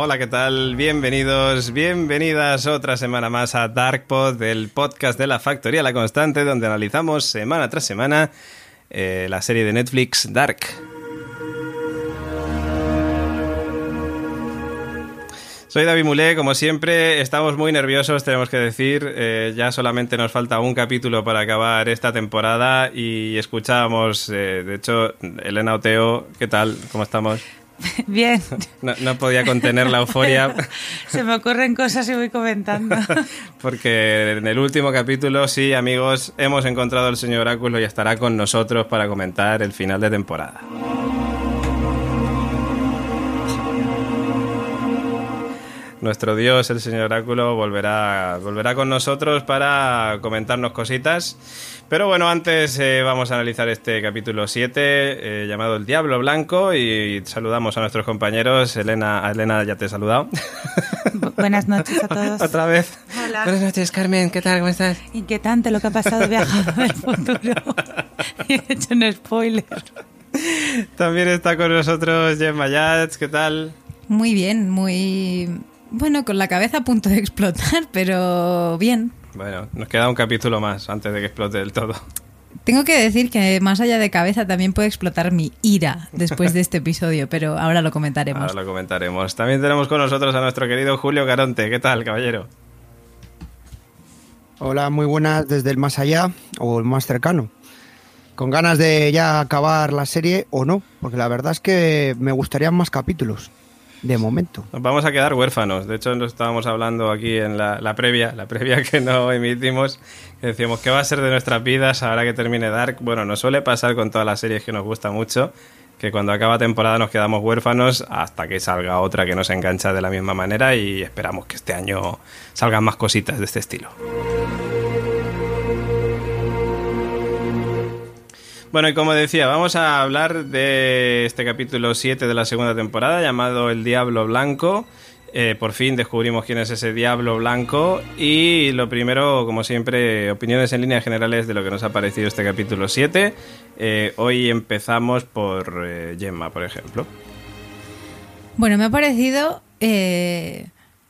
Hola, ¿qué tal? Bienvenidos, bienvenidas otra semana más a DarkPod, el podcast de la Factoría La Constante, donde analizamos semana tras semana eh, la serie de Netflix Dark. Soy David Mulé, como siempre, estamos muy nerviosos, tenemos que decir, eh, ya solamente nos falta un capítulo para acabar esta temporada y escuchábamos, eh, de hecho, Elena Oteo, ¿qué tal? ¿Cómo estamos? Bien. No, no, podía contener la euforia. Se me ocurren cosas y voy comentando. Porque en el último capítulo, sí, amigos, hemos encontrado al señor Oráculo y estará con nosotros para comentar el final de temporada. Nuestro Dios, el señor Oráculo, volverá, volverá con nosotros para comentarnos cositas. Pero bueno, antes eh, vamos a analizar este capítulo 7 eh, llamado El Diablo Blanco y saludamos a nuestros compañeros. Elena, Elena ya te he saludado. Buenas noches a todos. Otra vez. Hola. Buenas noches, Carmen. ¿Qué tal? ¿Cómo estás? Inquietante lo que ha pasado viajando al futuro. y he hecho un spoiler. También está con nosotros Gemma Yats. ¿Qué tal? Muy bien, muy... Bueno, con la cabeza a punto de explotar, pero bien. Bueno, nos queda un capítulo más antes de que explote del todo. Tengo que decir que más allá de cabeza también puede explotar mi ira después de este episodio, pero ahora lo comentaremos. Ahora lo comentaremos. También tenemos con nosotros a nuestro querido Julio Caronte. ¿Qué tal, caballero? Hola, muy buenas desde el más allá o el más cercano. Con ganas de ya acabar la serie o no, porque la verdad es que me gustarían más capítulos de momento. Nos vamos a quedar huérfanos. De hecho, nos estábamos hablando aquí en la, previa, la previa que no emitimos, que decíamos, ¿qué va a ser de nuestras vidas ahora que termine Dark? Bueno, nos suele pasar con todas las series que nos gusta mucho, que cuando acaba temporada nos quedamos huérfanos hasta que salga otra que nos engancha de la misma manera y esperamos que este año salgan más cositas de este estilo. Bueno, y como decía, vamos a hablar de este capítulo 7 de la segunda temporada llamado El Diablo Blanco. Eh, por fin descubrimos quién es ese Diablo Blanco y lo primero, como siempre, opiniones en líneas generales de lo que nos ha parecido este capítulo 7. Eh, hoy empezamos por eh, Gemma, por ejemplo. Bueno, me ha parecido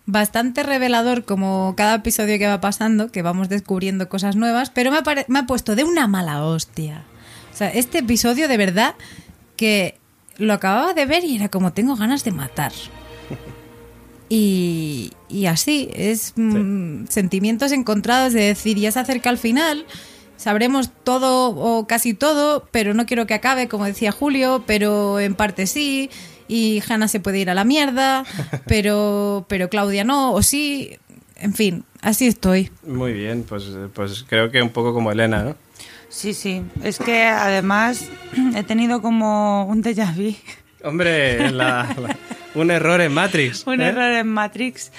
bastante revelador como cada episodio que va pasando, que vamos descubriendo cosas nuevas, pero me ha, me ha puesto de una mala hostia. O sea, este episodio de verdad que lo acababa de ver y era como tengo ganas de matar. Y, y así, es mm, sentimientos encontrados de decir, ya se acerca al final, sabremos todo o casi todo, pero no quiero que acabe, como decía Julio, pero en parte sí, y Hannah se puede ir a la mierda, pero, pero Claudia no, o sí, en fin, así estoy. Muy bien, pues, pues creo que un poco como Elena, ¿no? Sí, sí. Es que además he tenido como un déjà vu. Hombre, la, la, un error en Matrix. un ¿eh? error en Matrix.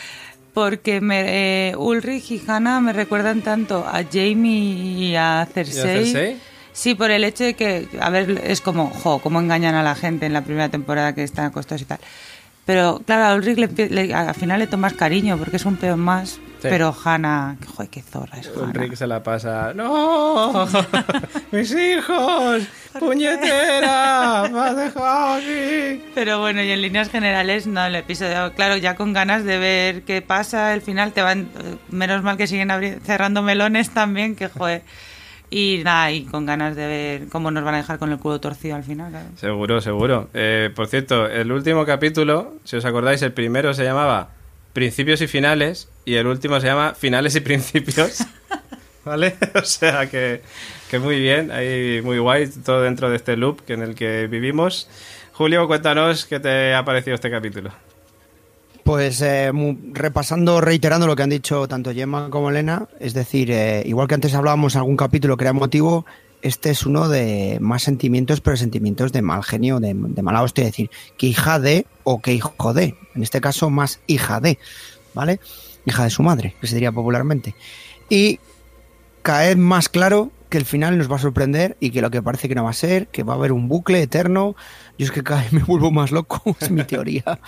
Porque me, eh, Ulrich y Hannah me recuerdan tanto a Jamie y a Cersei. ¿Y a Cersei? Sí, por el hecho de que, a ver, es como, jo, cómo engañan a la gente en la primera temporada que están acostados y tal. Pero claro, a Ulrich le, le, al final le tomas cariño porque es un peón más. Sí. Pero Hannah, joder, qué zorra es Hannah. Ulrich se la pasa. ¡No! ¡Mis hijos! ¡Puñetera! ¡Me has dejado aquí! Pero bueno, y en líneas generales, no, el episodio, claro, ya con ganas de ver qué pasa, el final te van. Menos mal que siguen cerrando melones también, que joder. Y nada, y con ganas de ver cómo nos van a dejar con el culo torcido al final. Claro. Seguro, seguro. Eh, por cierto, el último capítulo, si os acordáis, el primero se llamaba Principios y Finales y el último se llama Finales y Principios. ¿Vale? O sea que, que muy bien, ahí muy guay, todo dentro de este loop que en el que vivimos. Julio, cuéntanos qué te ha parecido este capítulo. Pues eh, repasando, reiterando lo que han dicho tanto Gemma como Elena, es decir, eh, igual que antes hablábamos en algún capítulo que era emotivo, este es uno de más sentimientos, pero sentimientos de mal genio, de, de mala hostia, es decir, que hija de o que hijo de, en este caso más hija de, ¿vale? Hija de su madre, que se diría popularmente. Y cae más claro que el final nos va a sorprender y que lo que parece que no va a ser, que va a haber un bucle eterno. Yo es que cada vez me vuelvo más loco, es mi teoría.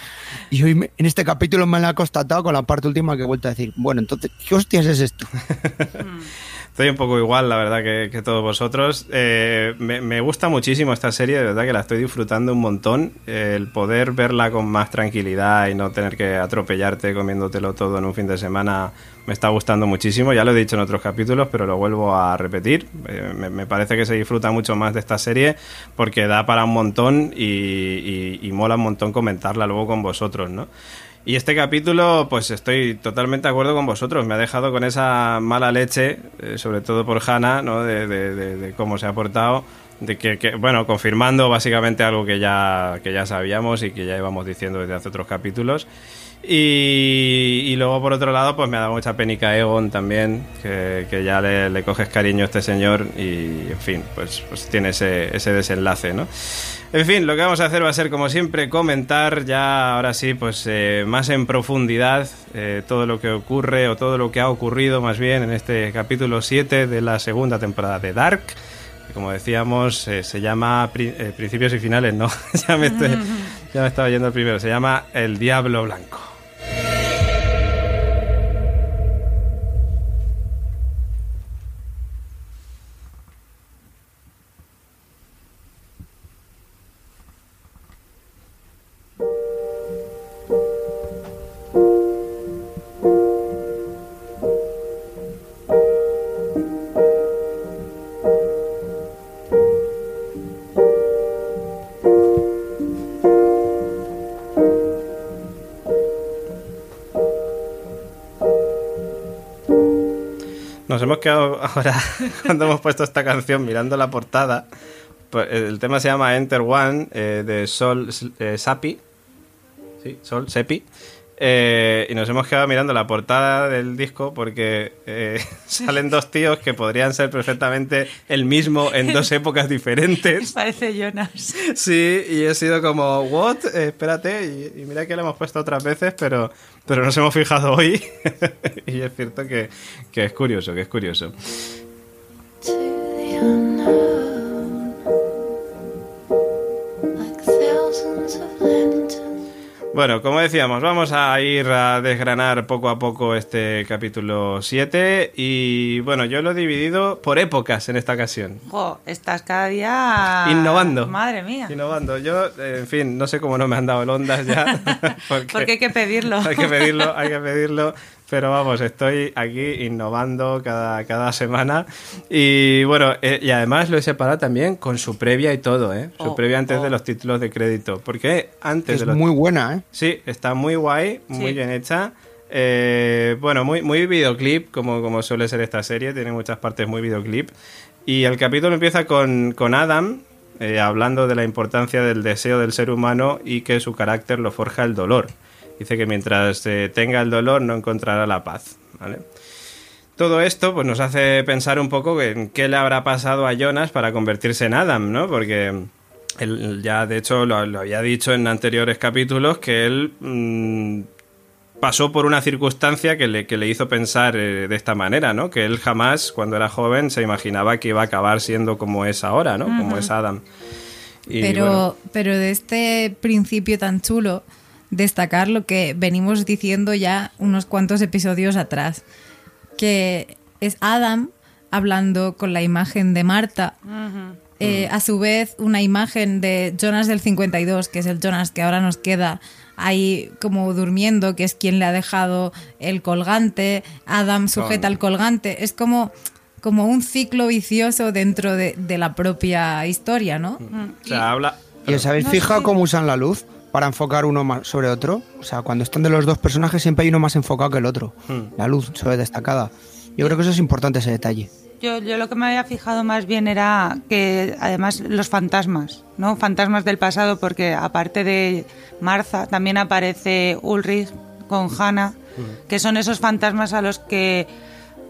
Y hoy me- en este capítulo me la ha constatado con la parte última que he vuelto a decir, bueno, entonces, ¿qué hostias es esto? Estoy un poco igual, la verdad, que, que todos vosotros. Eh, me, me gusta muchísimo esta serie, de verdad que la estoy disfrutando un montón. Eh, el poder verla con más tranquilidad y no tener que atropellarte comiéndotelo todo en un fin de semana me está gustando muchísimo. Ya lo he dicho en otros capítulos, pero lo vuelvo a repetir. Eh, me, parece que se disfruta mucho más de esta serie porque da para un montón y, mola un montón comentarla luego con vosotros, ¿no? Y este capítulo, pues estoy totalmente de acuerdo con vosotros. Me ha dejado con esa mala leche, eh, sobre todo por Hannah, ¿no? De, cómo se ha portado. De que, que, bueno, confirmando básicamente algo que ya, que ya sabíamos y que ya íbamos diciendo desde hace otros capítulos. Y, y luego, por otro lado, pues me ha dado mucha penica Egon también, que, que ya le, le coges cariño a este señor y, en fin, pues, pues tiene ese, ese desenlace, ¿no? En fin, lo que vamos a hacer va a ser, como siempre, comentar ya, ahora sí, pues eh, más en profundidad eh, todo lo que ocurre o todo lo que ha ocurrido más bien en este capítulo 7 de la segunda temporada de Dark. Que como decíamos, eh, se llama Pri- eh, Principios y Finales, ¿no? ya, me estoy- ya me estaba yendo el primero. Se llama El Diablo Blanco. Hemos ahora, cuando hemos puesto esta canción, mirando la portada. Pues, eh, el tema se llama Enter One eh, de Sol eh, Sapi. Sí, Sol Sepi. Eh, y nos hemos quedado mirando la portada del disco porque eh, salen dos tíos que podrían ser perfectamente el mismo en dos épocas diferentes. Parece Jonas. Sí, y he sido como, ¿what? Eh, espérate, y, y mira que lo hemos puesto otras veces, pero, pero nos hemos fijado hoy. y es cierto que, que es curioso, que es curioso. Bueno, como decíamos, vamos a ir a desgranar poco a poco este capítulo 7 y bueno, yo lo he dividido por épocas en esta ocasión. Jo, estás cada día... Innovando. Madre mía. Innovando. Yo, en fin, no sé cómo no me han dado el ondas ya. Porque hay que pedirlo. Hay que pedirlo, hay que pedirlo. Pero vamos, estoy aquí innovando cada, cada semana. Y bueno, eh, y además lo he separado también con su previa y todo, ¿eh? Su Oh, previa antes oh. de los títulos de crédito. Porque antes Es de los muy buena, ¿eh? Sí, está muy guay, muy Sí. bien hecha. Eh, bueno, muy, muy videoclip, como, como suele ser esta serie, tiene muchas partes muy videoclip. Y el capítulo empieza con, con Adam eh, hablando de la importancia del deseo del ser humano y que su carácter lo forja el dolor. Dice que mientras eh, tenga el dolor no encontrará la paz. ¿vale? Todo esto pues, nos hace pensar un poco en qué le habrá pasado a Jonas para convertirse en Adam, ¿no? Porque él ya, de hecho, lo, lo había dicho en anteriores capítulos que él mm, pasó por una circunstancia que le, que le hizo pensar eh, de esta manera, ¿no? Que él jamás, cuando era joven, se imaginaba que iba a acabar siendo como es ahora, ¿no? Como es Adam. Y, pero, bueno, pero de este principio tan chulo, destacar lo que venimos diciendo ya unos cuantos episodios atrás, que es Adam hablando con la imagen de Marta, eh, a su vez una imagen de Jonas del 52, que es el Jonas que ahora nos queda ahí como durmiendo, que es quien le ha dejado el colgante, Adam sujeta el colgante, es como... Como un ciclo vicioso dentro de, de la propia historia, ¿no? o sea, habla... ¿Y os habéis No fijado cómo usan la luz para enfocar uno más sobre otro? O sea, cuando están de los dos personajes siempre hay uno más enfocado que el otro. Hmm. La luz ve destacada. Yo creo que eso es importante ese detalle. Yo, yo lo que me había fijado más bien era que además los fantasmas, ¿no? Fantasmas del pasado, porque aparte de Martha también aparece Ulrich con Hannah, que son esos fantasmas a los que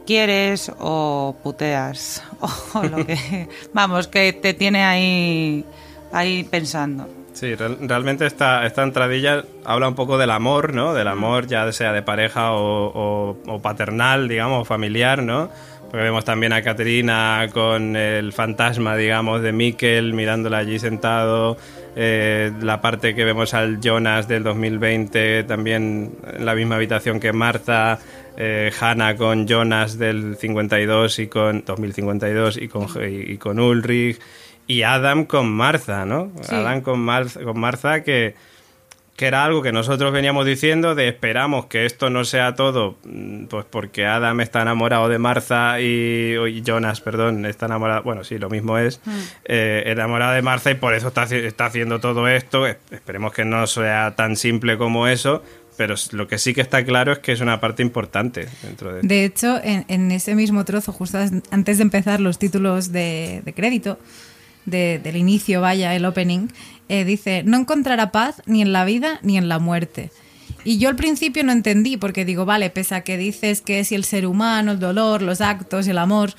quieres o puteas o lo que vamos que te tiene ahí ahí pensando Sí, real- realmente esta, esta entradilla habla un poco del amor, ¿no? Del amor ya sea de pareja o, o- o paternal, digamos, o familiar, ¿no? Porque vemos también a Caterina con el fantasma, digamos, de Mikkel mirándola allí sentado. Eh, la parte que vemos al Jonas del 2020 también en la misma habitación que Marta. Eh, Hannah con Jonas del 52 y con 2052 y con, y, y con Ulrich. Y Adam con Martha, ¿no? Sí. Adam con, Mar- con Martha que que era algo que nosotros veníamos diciendo de esperamos que esto no sea todo, mm, pues porque Adam está enamorado de Martha y, y Jonas, perdón, está enamorado, bueno, sí, lo mismo es, eh, enamorado de Martha y por eso está, está haciendo todo esto. Es- Esperemos que no sea tan simple como eso, pero lo que sí que está claro es que es una parte importante dentro de... De hecho, en, en ese mismo trozo, justo antes de empezar los títulos de, de crédito, de- del inicio, vaya, el opening, eh, dice, no encontrará paz ni en la vida ni en la muerte. Y yo al principio no entendí, porque digo, vale, pese a que dices que si el ser humano, el dolor, los actos, el amor,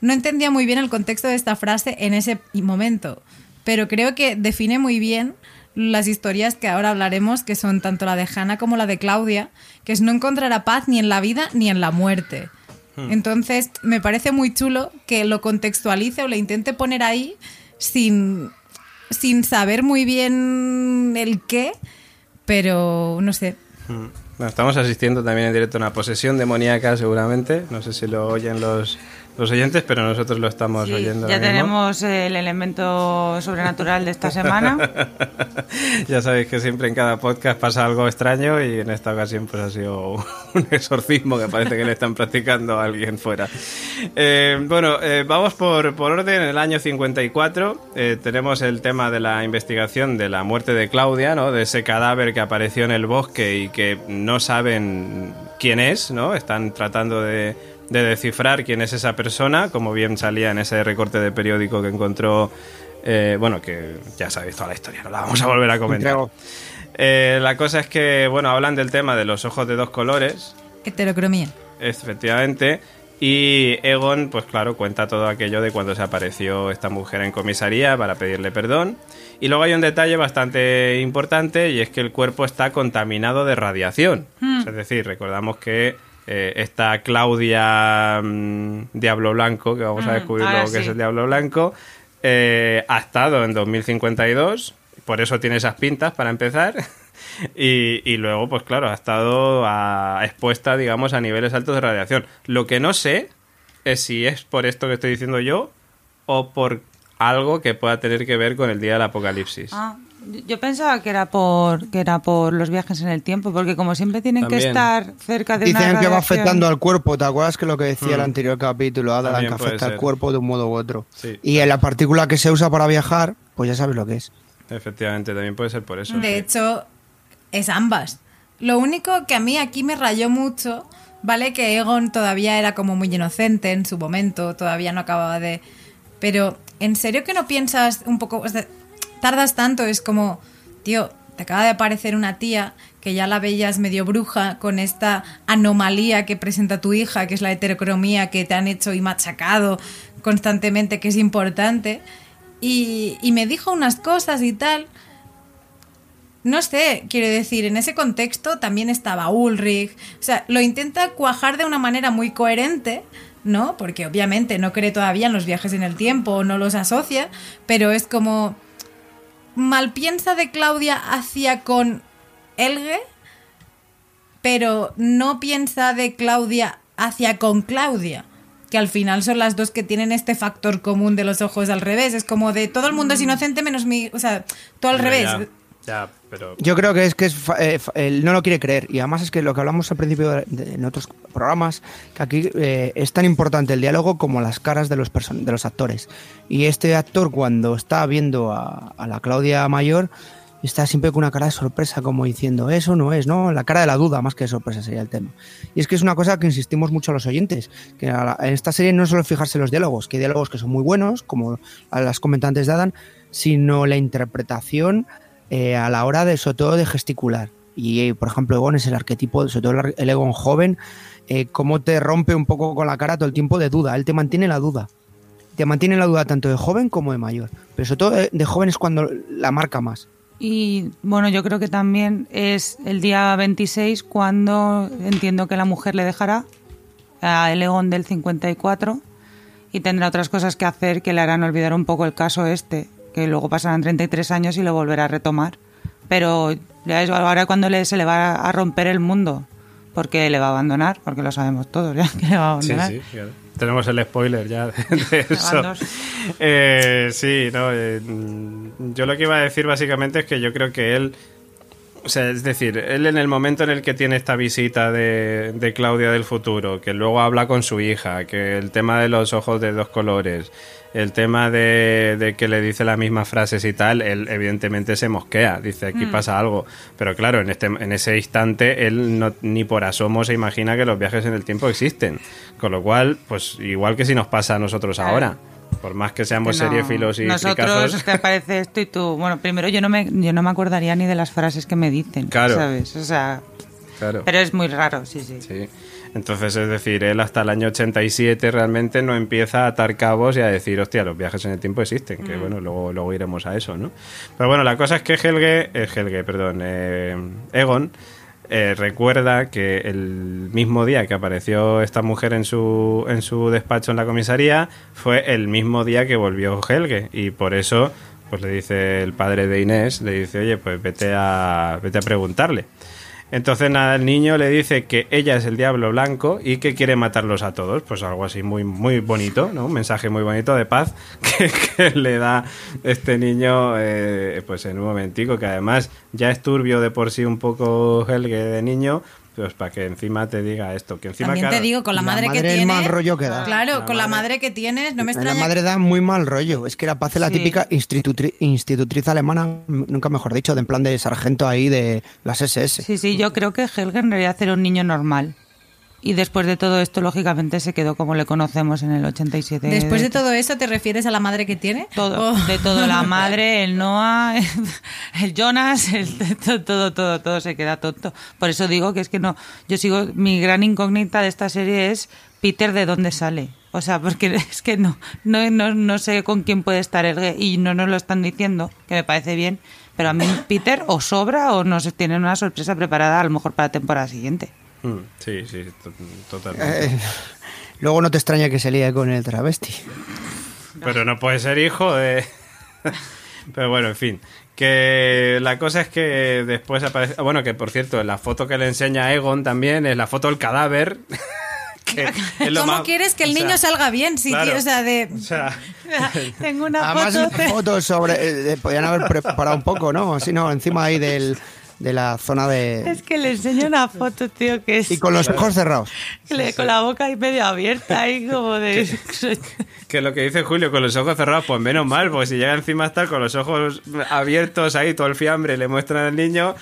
no entendía muy bien el contexto de esta frase en ese momento. Pero creo que define muy bien las historias que ahora hablaremos, que son tanto la de Hannah como la de Claudia, que es no encontrará paz ni en la vida ni en la muerte. Entonces, me parece muy chulo que lo contextualice o le intente poner ahí sin, sin saber muy bien el qué, pero no sé. Mm. Bueno, estamos asistiendo también en directo a una posesión demoníaca seguramente, no sé si lo oyen los, los oyentes, pero nosotros lo estamos Sí, oyendo. ya ahora mismo. tenemos el elemento sobrenatural de esta semana. ya sabéis que siempre en cada podcast pasa algo extraño y en esta ocasión pues ha sido un exorcismo que parece que le están practicando a alguien fuera. Eh, bueno, eh, vamos por, por orden. En el año 54 eh, tenemos el tema de la investigación de la muerte de Claudia, ¿no? de ese cadáver que apareció en el bosque y que no saben quién es, ¿no? están tratando de de descifrar quién es esa persona, como bien salía en ese recorte de periódico que encontró, eh, bueno, que ya sabéis toda la historia, no la vamos a volver a comentar. Eh, la cosa es que, bueno, hablan del tema de los ojos de dos colores, Heterocromía. efectivamente, y Egon, pues claro, cuenta todo aquello de cuando se apareció esta mujer en comisaría para pedirle perdón. Y luego hay un detalle bastante importante y es que el cuerpo está contaminado de radiación. Es decir, recordamos que eh, esta Claudia mm, Diablo Blanco, que vamos a descubrir ahora luego que es el Diablo Blanco, eh, ha estado en 2052, por eso tiene esas pintas para empezar. Y, y luego, pues claro, ha estado a- expuesta, digamos, a niveles altos de radiación. Lo que no sé es si es por esto que estoy diciendo yo o por algo que pueda tener que ver con el día del apocalipsis. Ah, yo pensaba que era por que era por los viajes en el tiempo, porque como siempre tienen que También. estar cerca de una Dicen que va radiación- afectando al cuerpo, ¿te acuerdas que lo que decía el Mm. anterior capítulo, Adam, También que afecta al cuerpo de un modo u otro? Sí. Y en la partícula que se usa para viajar, pues ya sabes lo que es. Efectivamente, también puede ser por eso. De sí. hecho, es ambas. Lo único que a mí aquí me rayó mucho, ¿vale? Que Egon todavía era como muy inocente en su momento, todavía no acababa de... Pero, ¿en serio que no piensas un poco... o sea, tardas tanto, es como, tío, te acaba de aparecer una tía que ya la veías medio bruja con esta anomalía que presenta tu hija, que es la heterocromía que te han hecho y machacado constantemente, que es importante. Y, y me dijo unas cosas y tal. No sé, quiero decir, en ese contexto también estaba Ulrich. O sea, lo intenta cuajar de una manera muy coherente, ¿no? Porque obviamente no cree todavía en los viajes en el tiempo, no los asocia, pero es como. Mal piensa de Claudia hacia con Elge, pero no piensa de Claudia hacia con Claudia. Que al final son las dos que tienen este factor común de los ojos al revés. Es como de todo el mundo es inocente menos mi. O sea, todo al revés. Ya, ya, pero... Yo creo que es que es eh, él no lo quiere creer. Y además es que lo que hablamos al principio de- de- en otros programas, que aquí eh, es tan importante el diálogo como las caras de los, de los actores. Y este actor cuando está viendo a, a la Claudia mayor, está siempre con una cara de sorpresa, como diciendo, eso no es, ¿no? La cara de la duda, más que de sorpresa sería el tema. Y es que es una cosa que insistimos mucho a los oyentes, que en esta serie no solo fijarse en los diálogos, que hay diálogos que son muy buenos, como las comentantes de Adam, sino la interpretación eh, a la hora de, sobre todo, de gesticular. Y, eh, por ejemplo, Egon es el arquetipo, sobre todo el, Egon joven, eh, cómo te rompe un poco con la cara todo el tiempo de duda. Él te mantiene la duda. Te mantiene la duda tanto de joven como de mayor. Pero sobre todo de, de joven es cuando la marca más. Y bueno, yo creo que también es el día 26 cuando entiendo que la mujer le dejará. a Egon del 54 y tendrá otras cosas que hacer que le harán olvidar un poco el caso este, que luego pasarán 33 años y lo volverá a retomar. Pero ya es ahora cuando le, se le va a romper el mundo, porque le va a abandonar, porque lo sabemos todos ya, que le va a Sí, abandonar. sí, claro. Tenemos el spoiler ya de, eso. Eh, sí, no. eh, yo lo que iba a decir básicamente es que yo creo que él. O sea, es decir, él en el momento en el que tiene esta visita de, de Claudia del futuro, que luego habla con su hija, que el tema de los ojos de dos colores, el tema de, de que le dice las mismas frases y tal, él evidentemente se mosquea, dice aquí pasa algo. Pero claro, en, este, en ese instante él no, ni por asomo se imagina que los viajes en el tiempo existen. Con lo cual, pues igual que si nos pasa a nosotros Claro. ahora. Por más que seamos no. seriefilos y Nosotros te aparece esto y tú. Bueno, primero yo no me, yo no me acordaría ni de las frases que me dicen. Claro. ¿Sabes? O sea. Claro. Pero es muy raro, sí, sí. Sí. Entonces, es decir, él hasta el año 87 realmente no empieza a atar cabos y a decir, hostia, los viajes en el tiempo existen, Mm. que bueno, luego, luego iremos a eso, ¿no? Pero bueno, la cosa es que Helge, eh, Helge, perdón, eh, Egon, eh, recuerda que el mismo día que apareció esta mujer en su, en su despacho en la comisaría fue el mismo día que volvió Helge y por eso pues le dice el padre de Inés, le dice, oye, pues vete a, vete a preguntarle. Entonces nada, el niño le dice que ella es el diablo blanco y que quiere matarlos a todos. Pues algo así muy, muy bonito, ¿no? Un mensaje muy bonito de paz que, le da este niño eh, pues en un momentico, que además ya es turbio de por sí un poco Helge de niño, pues para que encima te diga esto. Que encima, También te claro, digo, con la, la madre, que madre, el tienes. mal rollo que da. Claro, La con la madre- madre que tienes, no me La extraña. madre da muy mal rollo. Es que era para hacer la Sí. típica institutri- institutriz alemana, nunca mejor dicho, de en plan de sargento ahí de las SS. Sí, sí, yo creo que Helge en realidad era un niño normal. Y después de todo esto, lógicamente, se quedó como le conocemos en el 87. Después de todo eso, ¿te refieres a la madre que tiene? Todo, Oh. de todo, la madre, el Noah, el Jonas, el, todo, todo, todo, todo se queda tonto. Por eso digo que es que no, yo sigo, mi gran incógnita de esta serie es Peter de dónde sale. O sea, porque es que no, no, no, no sé con quién puede estar el y no nos lo están diciendo, que me parece bien. Pero a mí Peter o sobra o nos tienen una sorpresa preparada a lo mejor para la temporada siguiente. Mm, Sí, sí, to- totalmente. Eh, luego no te extraña que se líe con el travesti. Pero no puede ser hijo de... Pero bueno, en fin. Que la cosa es que después aparece... Bueno, que por cierto, la foto que le enseña Egon también es la foto del cadáver. ¿Cómo más- quieres que el o sea, niño salga bien? Si claro. tío, o sea, de... O sea, Tengo una Además, foto. una foto sobre. eh, eh, podían haber preparado un poco, ¿no? Así, no, encima ahí del, de la zona de. Es que le enseño una foto, tío, que es Y con los ojos cerrados. que le- con la boca ahí medio abierta, ahí como de... que lo que dice Julio con los ojos cerrados, pues menos mal, pues si llega encima a estar con los ojos abiertos ahí, todo el fiambre, le muestran al niño,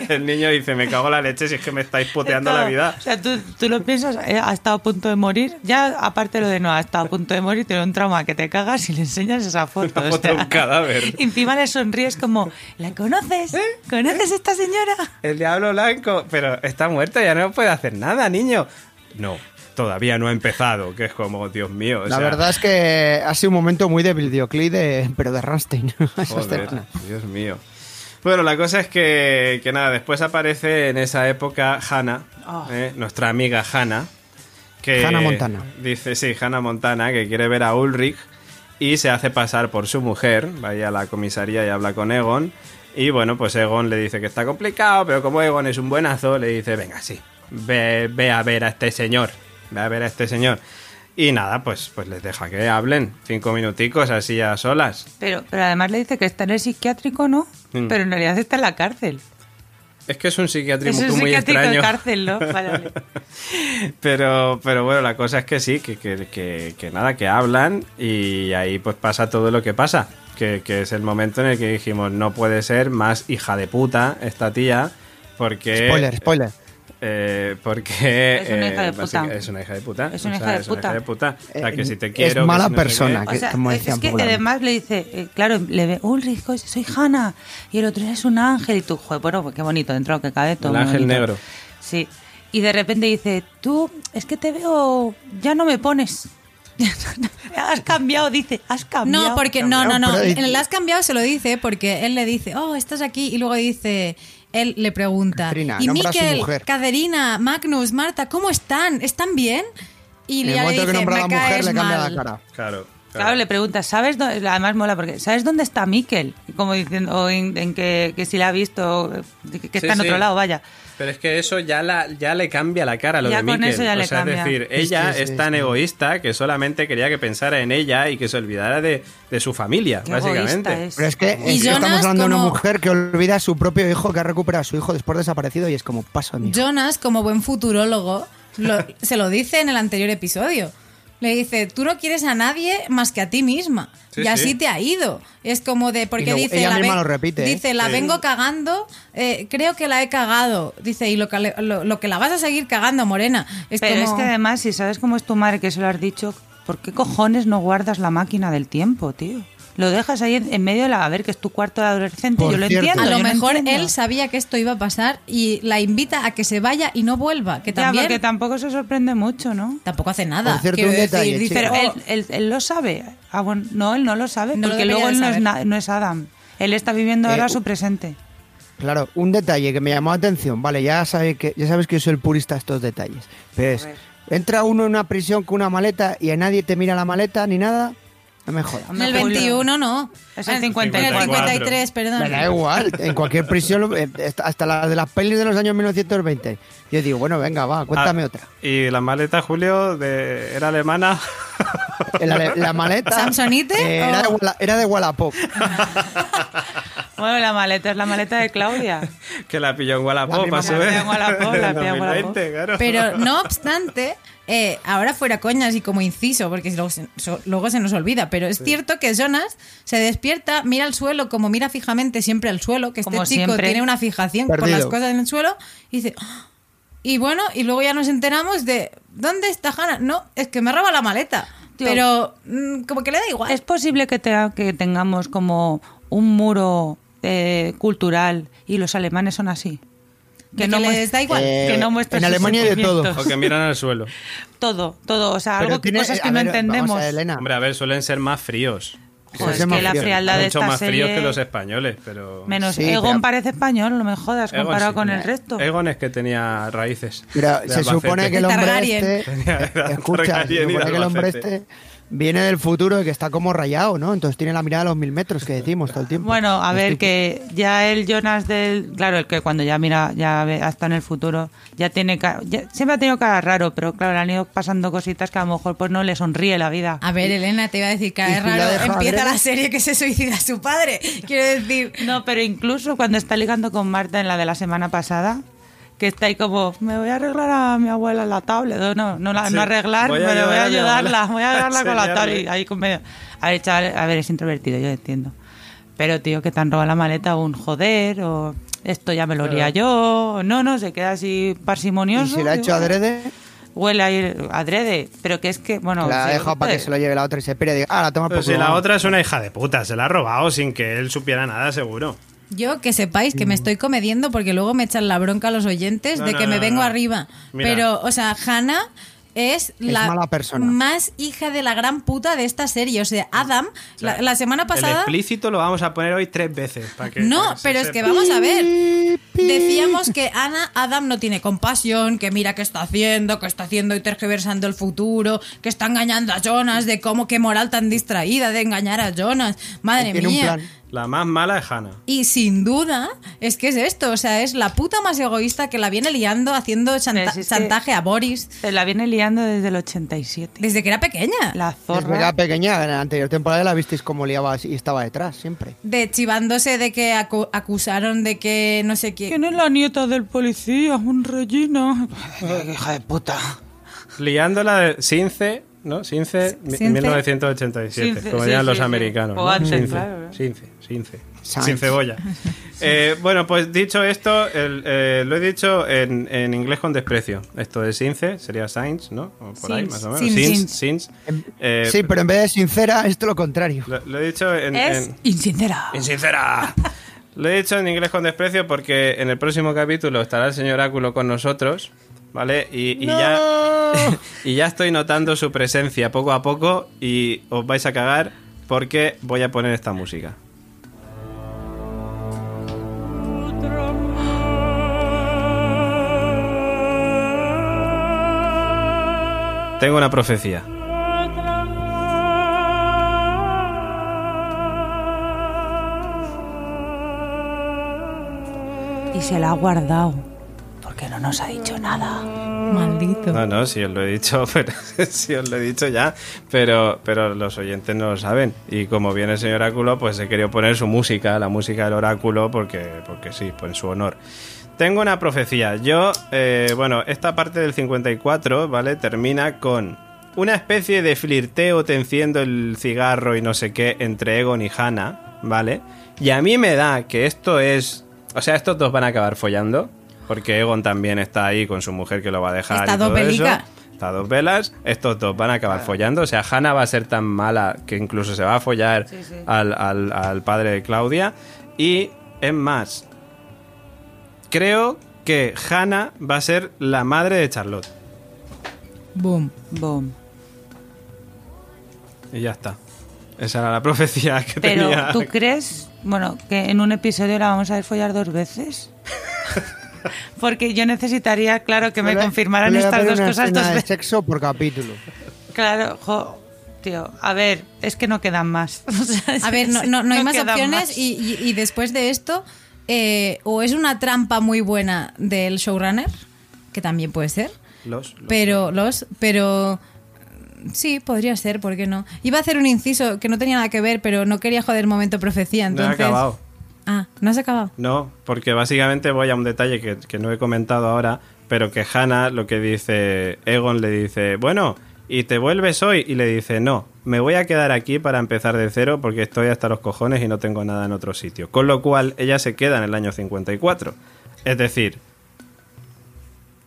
el niño dice, me cago en la leche si es que me estáis puteando la vida. O sea, tú, tú lo piensas, eh, ha estado a punto de morir. Ya, aparte lo de no, ha estado a punto de morir, tiene un trauma que te cagas y le enseñas esa foto. Una o foto de un cadáver. ¿Eh? y encima le sonríes como, ¿la conoces? ¿Conoces a esta señora? El diablo blanco, pero está muerta, ya no puede hacer nada, niño. No, todavía no ha empezado, que es como, Dios mío. o La sea, verdad es que ha sido un momento muy de videoclip, de, pero de Rammstein. Joder. Dios mío. Bueno, la cosa es que, que nada, después aparece en esa época Hannah, Oh. eh, nuestra amiga Hannah, que Hannah Montana. Dice, sí, Hannah Montana, que quiere ver a Ulrich y se hace pasar por su mujer, vaya a la comisaría y habla con Egon. Y bueno, pues Egon le dice que está complicado, pero como Egon es un buenazo, le dice, venga, sí, ve, ve a ver a este señor, ve a ver a este señor. Y nada, pues, pues les deja que hablen, cinco minuticos así a solas. Pero, pero además le dice que está en el psiquiátrico, ¿no? Mm. Pero en realidad está en la cárcel. Es que es un psiquiátrico Es un muy psiquiátrico de extraño. cárcel, ¿no? Vale, vale. Pero, pero bueno, la cosa es que sí, que, que, que- que nada, que hablan y ahí pues pasa todo lo que pasa. Que, que es el momento en el que dijimos, no puede ser más hija de puta esta tía, porque... Spoiler, spoiler. Eh, porque Es una hija de eh, puta. es una hija de puta. Es una o hija de es una puta. hija de puta. O sea, que si te Es quiero... que mala si no sé persona, que- como es decían que popularmente. además le dice, eh, claro, le ve Ulrich, soy Hanna, y el otro es un ángel, y tú, joder, bueno, pues qué bonito, dentro de lo que cabe todo. El ángel bonito. negro. Sí. Y de repente dice, tú, es que te veo, ya no me pones. has cambiado, dice, has cambiado. No, porque no, no, no. En el has cambiado se lo dice porque él le dice, oh, estás aquí. Y luego dice, él le pregunta, Caterina, y Miquel. Caterina, Magnus, Marta, ¿cómo están? ¿Están bien? y En el le momento que dice, nombra a la mujer, caes le cambia mal. la cara. Claro. Claro, le preguntas, ¿sabes dónde? Además mola porque, ¿sabes dónde está Miquel? Como diciendo, o en, en que, que si la ha visto, que que está Sí, en otro sí. lado, vaya. Pero es que eso ya, la, ya le cambia la cara a lo Ya de con Miquel. eso ya o le sea, cambia. Es decir, ella sí, es tan sí. egoísta que solamente quería que pensara en ella y que se olvidara de, de su familia, Qué básicamente. es. Pero es que, es estamos hablando de una mujer que olvida a su propio hijo, que ha recuperado a su hijo después desaparecido y es como paso de mi hijo. Jonas, como buen futurólogo, lo- se lo dice en el anterior episodio. Le dice, tú no quieres a nadie más que a ti misma. Sí, y así sí. te ha ido. Es como de, porque lo- dice... ella la misma lo repite, ¿eh? Dice, la Sí. vengo cagando, eh, creo que la he cagado. Dice, y lo que, lo, lo que la vas a seguir cagando, Morena. Es Pero como... es que además, si sabes cómo es tu madre, que se lo has dicho, ¿por qué cojones no guardas la máquina del tiempo, tío? Lo dejas ahí en, en medio de la... A ver, que es tu cuarto de adolescente, Por yo lo cierto. entiendo. A lo lo mejor él sabía que esto iba a pasar y la invita a que se vaya y no vuelva. Que Ya, también porque tampoco se sorprende mucho, ¿no? tampoco hace nada. Por cierto, un detalle, decir, Pero Sí. él, "Oh, él- él lo sabe. Ah, bueno, no, él no lo sabe, No lo porque debería luego él no es, no Adam. Él está viviendo Eh, ahora u- su presente. Claro, un detalle que me llamó la atención. Vale, ya, sabe que, ya sabes que yo soy el purista de estos detalles. Pero es, entra uno en una prisión con una maleta y a nadie te mira la maleta ni nada. No me jodas. En el Hombre, Julio. 21 no. Es el En- 54. En el 53, perdón. Me da igual, en cualquier prisión, eh, hasta la de las pelis de los años 1920. Yo digo, bueno, venga, va, cuéntame Ah, otra. Y la maleta, Julio, de, era alemana. La, la maleta ¿Samsonite eh, era, de, era de Wallapop. Bueno, la maleta es la maleta de Claudia. que la pilló en La Wallapop a su La vez. pilló en Wallapop, la pilló en 2020, claro. Pero no obstante, eh, ahora fuera coñas y como inciso, porque luego se, so- luego se nos olvida, pero es cierto que Jonas se despierta, mira al suelo como mira fijamente siempre al suelo, que este Como chico siempre. tiene una fijación por Perdido. las cosas en el suelo, y dice... "Ah". Y bueno, y luego ya nos enteramos de ¿dónde está Hannah? No, es que me roba la maleta. Tío. pero mm, como que le da igual. ¿Es posible que, te- que tengamos como un muro eh, cultural y los alemanes son así? Que les da igual. Eh, que no en Alemania hay de todo. O que miran al suelo. Todo, todo. O sea, Pero algo que tiene- cosas que no entendemos. Vamos a ver, Elena. Hombre, a ver, suelen ser más fríos. Joder, es que la frialdad de Mucho esta más fríos serie- que los españoles, pero... Menos Sí, Egon pero- parece español, no me jodas, Egon comparado sí. con el resto. Egon es que tenía raíces. Mira, se supone que el hombre este. escucha, se supone que el hombre este viene del futuro y que está como rayado, ¿no? Entonces tiene la mirada a los mil metros que decimos todo el tiempo. Bueno, a ver, que ya el Jonas del. Claro, el que cuando ya mira, ya ve hasta en el futuro, ya tiene. ca- ya- siempre ha tenido cara raro, pero claro, le han ido pasando cositas que a lo mejor pues no le sonríe la vida. A ver, Elena, te iba a decir que ¿Y es si la raro. Empieza la serie que se suicida su padre. Quiero decir, No, pero incluso cuando está ligando con Marta en la de la semana pasada, que está ahí como, me voy a arreglar a mi abuela la tablet. O No, no, la- Sí, no arreglar, voy a pero voy a a ayudarla, voy a ayudarla con la tablet. Ahí con medio. A ver, chaval, a ver, es introvertido, yo entiendo. Pero, tío, que te han robado la maleta, un joder, o esto ya me lo haría yo, o no, no, se queda así ¿Y parsimonioso. si la ha y hecho bueno, adrede? Huele ahí adrede, pero que es que, bueno. la ha sí, dejado para que joder. se lo lleve la otra y se pire y diga, ah, la toma por si culo, la vamos". otra es una hija de puta, se la ha robado sin que él supiera nada, seguro. Yo que sepáis que me estoy comediendo porque luego me echan la bronca los oyentes No, de no, que me vengo arriba. Mira. Pero, o sea, Hannah es la mala persona. más hija de la gran puta de esta serie. O sea, Adam, la, la semana El pasada... explícito lo vamos a poner hoy tres veces. Para que, No, para que se pero es que vamos a ver. Decíamos que Ana, Adam no tiene compasión, que mira qué está haciendo, que está haciendo y tergiversando el futuro, que está engañando a Jonas, de cómo qué moral tan distraída de engañar a Jonas. Madre Tiene un mía. plan. La más mala es Hannah. Y sin duda, es que es esto, o sea, es la puta más egoísta que la viene liando haciendo chanta- si que- chantaje a Boris Se la viene liando desde el 87. desde que era pequeña. La zorra. verdad, pequeña, en la anterior temporada la visteis como liaba y estaba detrás, siempre. De chivándose de que acu- acusaron de que no sé qué. ¿Quién es la nieta del policía? Un Regina. Hija de puta. Liándola de Since, ¿no? Since, Since. 1987, Since, como sí, sí, los sí. americanos. Antes, Since, claro. Since, Since. Sin cebolla. Eh, bueno, pues dicho esto, el- eh, lo he dicho en, en inglés con desprecio. Esto de Since sería Sainz, ¿no? O por ahí, más o menos. Sins. Sins, Sins. Eh, sí, pero en vez de sincera, esto lo contrario. lo, lo he dicho en, Es en- insincera. Insincera. Lo he dicho en inglés con desprecio porque en el próximo capítulo estará el señor Áculo con nosotros, ¿vale? Y, y ya, y ya estoy notando su presencia poco a poco y os vais a cagar porque voy a poner esta música. tengo una profecía. Y se la ha guardado. Nos ha dicho nada. Maldito. No, no, sí os lo he dicho, pero sí os lo he dicho ya, pero, pero los oyentes no lo saben. Y como viene el señor oráculo, pues he querido poner su música, la música del oráculo, porque, porque sí, pues en su honor. Tengo una profecía. Yo, eh, bueno, esta parte del 54, ¿vale? Termina con una especie de flirteo, te enciendo el cigarro y no sé qué, entre Egon y Hannah, ¿vale? Y a mí me da que esto es... O sea, estos dos van a acabar follando, porque Egon también está ahí con su mujer que lo va a dejar. Está y dos velicas. Está a dos velas, estos dos van a acabar follando. O sea, Hannah va a ser tan mala que incluso se va a follar Sí, sí. Al, al- al padre de Claudia. Y es más, creo que Hannah va a ser la madre de Charlotte. Boom. Boom. Y ya está. Esa era la profecía que Pero, tenía. ¿tú crees, bueno, que en un episodio la vamos a ver follar dos veces? Porque yo necesitaría, claro, que me Le- confirmaran le estas dos una cosas dos de sexo por capítulo. Claro, jo, tío, a ver, es que no quedan más. O sea, es A ver, no, no- no hay más opciones más. Y, y- y después de esto, eh, o es una trampa muy buena del showrunner, que también puede ser, Los, los- pero los, pero sí, podría ser, ¿por qué no? Iba a hacer un inciso que no tenía nada que ver, pero no quería joder momento profecía, No he entonces. acabado. Ah, ¿no has acabado? No, porque básicamente voy a un detalle que, que no he comentado ahora, pero que Hannah lo que dice, Egon le dice, bueno, ¿y te vuelves hoy? Y le dice, no, me voy a quedar aquí para empezar de cero porque estoy hasta los cojones y no tengo nada en otro sitio. Con lo cual, ella se queda en el año 54. Es decir,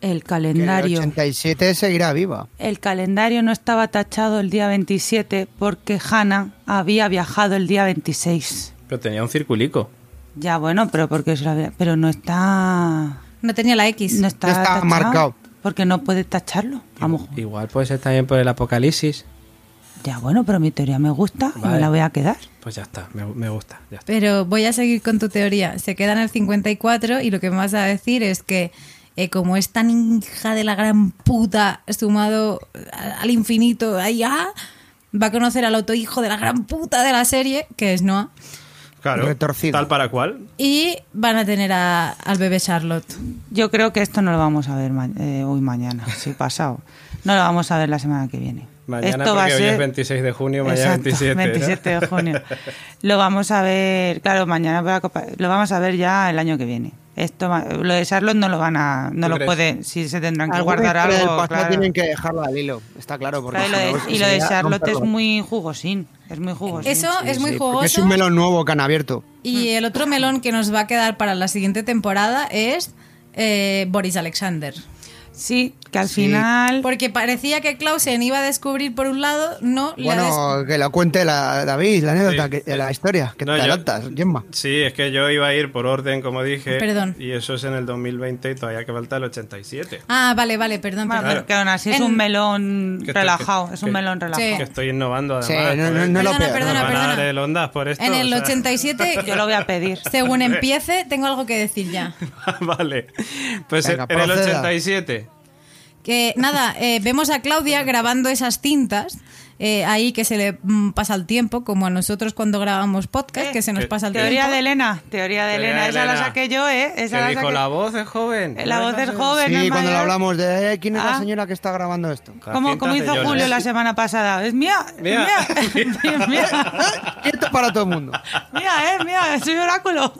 El Que en el calendario. 87 seguirá viva. El calendario no estaba tachado el día 27 porque Hannah había viajado el día 26. pero tenía un circulico. Ya, bueno, pero porque se lo había- pero no está No tenía la X. no está, No está tachado, marcado. porque no puede tacharlo. A lo mejor. Igual puede ser también por el apocalipsis. Ya, bueno, pero mi teoría me gusta y me Vale. la voy a quedar. Pues ya está, me, me gusta. Ya está. Pero voy a seguir con tu teoría. Se queda en el 54 y lo que me vas a decir es que eh, como es tan hija de la gran puta sumado a- al infinito, ahí ah, va a conocer al otro hijo de la gran puta de la serie, que es Noah, Claro, Retorcido. tal para cual. y van a tener a- al bebé Charlotte. Yo creo que esto no lo vamos a ver ma- eh, hoy mañana, sí, pasado. No lo vamos a ver la semana que viene. Mañana esto va a porque hoy ser es 26 de junio, mañana Exacto, 27. ¿no? 27 de junio. Lo vamos a ver, claro, mañana por la Copa- lo vamos a ver ya el año que viene. Esto, lo de Charlotte no lo van a, no ¿Tú lo pueden, si se tendrán que guardar algo. pasado claro. tienen que dejarlo al hilo, está claro. Porque Claro, y lo de, no, y lo de Charlotte es muy jugosín, es muy jugosín. Eso Sí, es muy sí, jugoso. Es un melón nuevo que han abierto. Y el otro melón que nos va a quedar para la siguiente temporada es eh, Boris Alexander. Sí, que al Sí. final... Porque parecía que Clausen iba a descubrir por un lado, no, Bueno, que lo cuente la, David, la anécdota, Sí. que, la historia, que No, te yo- adelantas, Gemma. Sí, es que yo iba a ir por orden, como dije. Perdón. Y eso es en el 2020 y todavía que falta el 87. Ah, vale, vale, perdón. Bueno, perdón. pero que aún así es En- un melón Que- relajado, que- es un que- melón relajado. Que estoy innovando Sí, además. no, no, lo Perdona, perdona, ¿Me van a dar perdona. el ondas por esto? En el O sea, 87, Yo lo voy a pedir. según empiece, tengo algo que decir ya. vale. Pues Venga, en el proceda. 87. Que nada, eh, vemos a Claudia grabando esas cintas. eh, ahí que se le mm, pasa el tiempo, como a nosotros cuando grabamos podcast, Eh, que se nos que- pasa el Teoría tiempo. de Elena, teoría de Teoría Elena, de esa la Elena. saqué yo, ¿eh? Esa Que la dijo, saqué- la voz es joven. La voz es joven. Sí, es cuando lo mayor. hablamos de eh, quién es la Ah. señora que está grabando esto. Como, hizo. Julio la semana pasada. Es mía, Mía. es mía, es mía, Quieto para todo el mundo. mía, eh, mía, soy oráculo.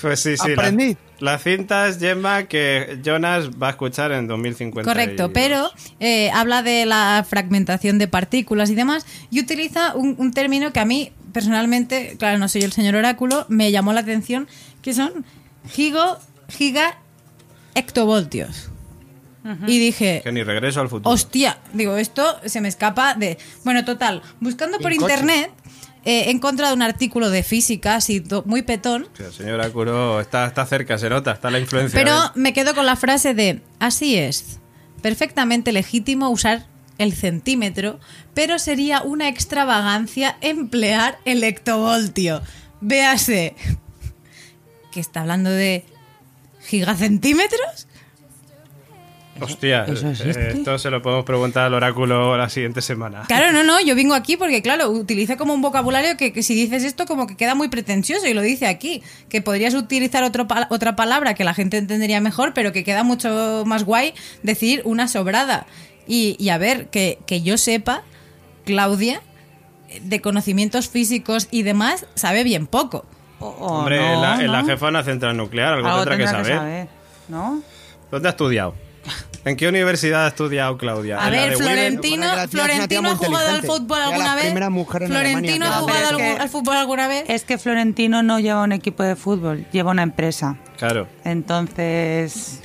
pues sí, sí. la- Aprendí. Las cintas, Gemma, que Jonas va a escuchar en 2050. Correcto, pero eh, habla de la fragmentación de partículas y demás y utiliza un, un término que a mí personalmente, claro, no soy el señor oráculo, me llamó la atención, que son gigo, giga hectovoltios. Y dije, Que ni regreso al futuro. hostia, digo, esto se me escapa de... Bueno, total, buscando por coche. Eh, he encontrado un artículo de física así muy petón Sí, el señor Akuro está, está cerca, se nota, está la influencia. Pero me quedo con la frase de, así es, perfectamente legítimo usar el centímetro, pero sería una extravagancia emplear el hectovoltio. Véase, que está hablando de gigacentímetros. Hostia, ¿Eso eh, esto se lo podemos preguntar al oráculo la siguiente semana. Claro, no, no, yo vengo aquí porque, claro, utiliza como un vocabulario que, que si dices esto como que queda muy pretencioso y lo dice aquí, que podrías utilizar otro pa- otra palabra que la gente entendería mejor, pero que queda mucho más guay decir una sobrada. Y, y a ver, que, que yo sepa, Claudia, de conocimientos físicos y demás, sabe bien poco. O- o Hombre, no, en la, ¿no? jefa de una central nuclear, algo, Algo tendrá que tendrá saber. ¿no? ¿Dónde ha estudiado? ¿En qué universidad ha estudiado Claudia? A ¿En la ver? Florentino, Florentino ha jugado al fútbol alguna vez. primera mujer en Florentino Alemania ha jugado al fútbol alguna vez. Es que Florentino no lleva un equipo de fútbol, lleva una empresa. Claro. Entonces,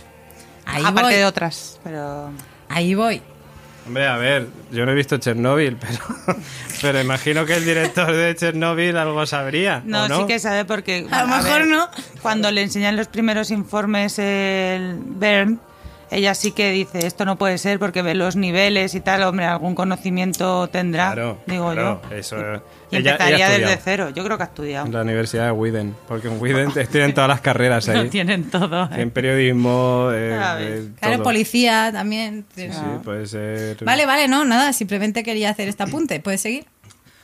Ahí aparte voy. de otras, pero Ahí voy. Hombre, a ver, yo no he visto Chernobyl, pero, pero imagino que el director de Chernobyl algo sabría. ¿o no, no, sí que sabe porque A lo mejor no. Cuando le enseñan los primeros informes el Bern, ella sí que dice esto no puede ser porque ve los niveles y tal, hombre, algún conocimiento tendrá, Claro, digo claro, yo. eso- Y ella- empezaría ella desde cero. Yo creo que ha estudiado. En la Universidad de Widen, porque en Widen tienen todas las carreras Lo ahí. tienen todo. ¿eh? En periodismo, eh, eh, Claro, todo. policía también. Sí, puede ser. Vale, vale, no, nada, simplemente quería hacer este apunte. ¿Puedes seguir?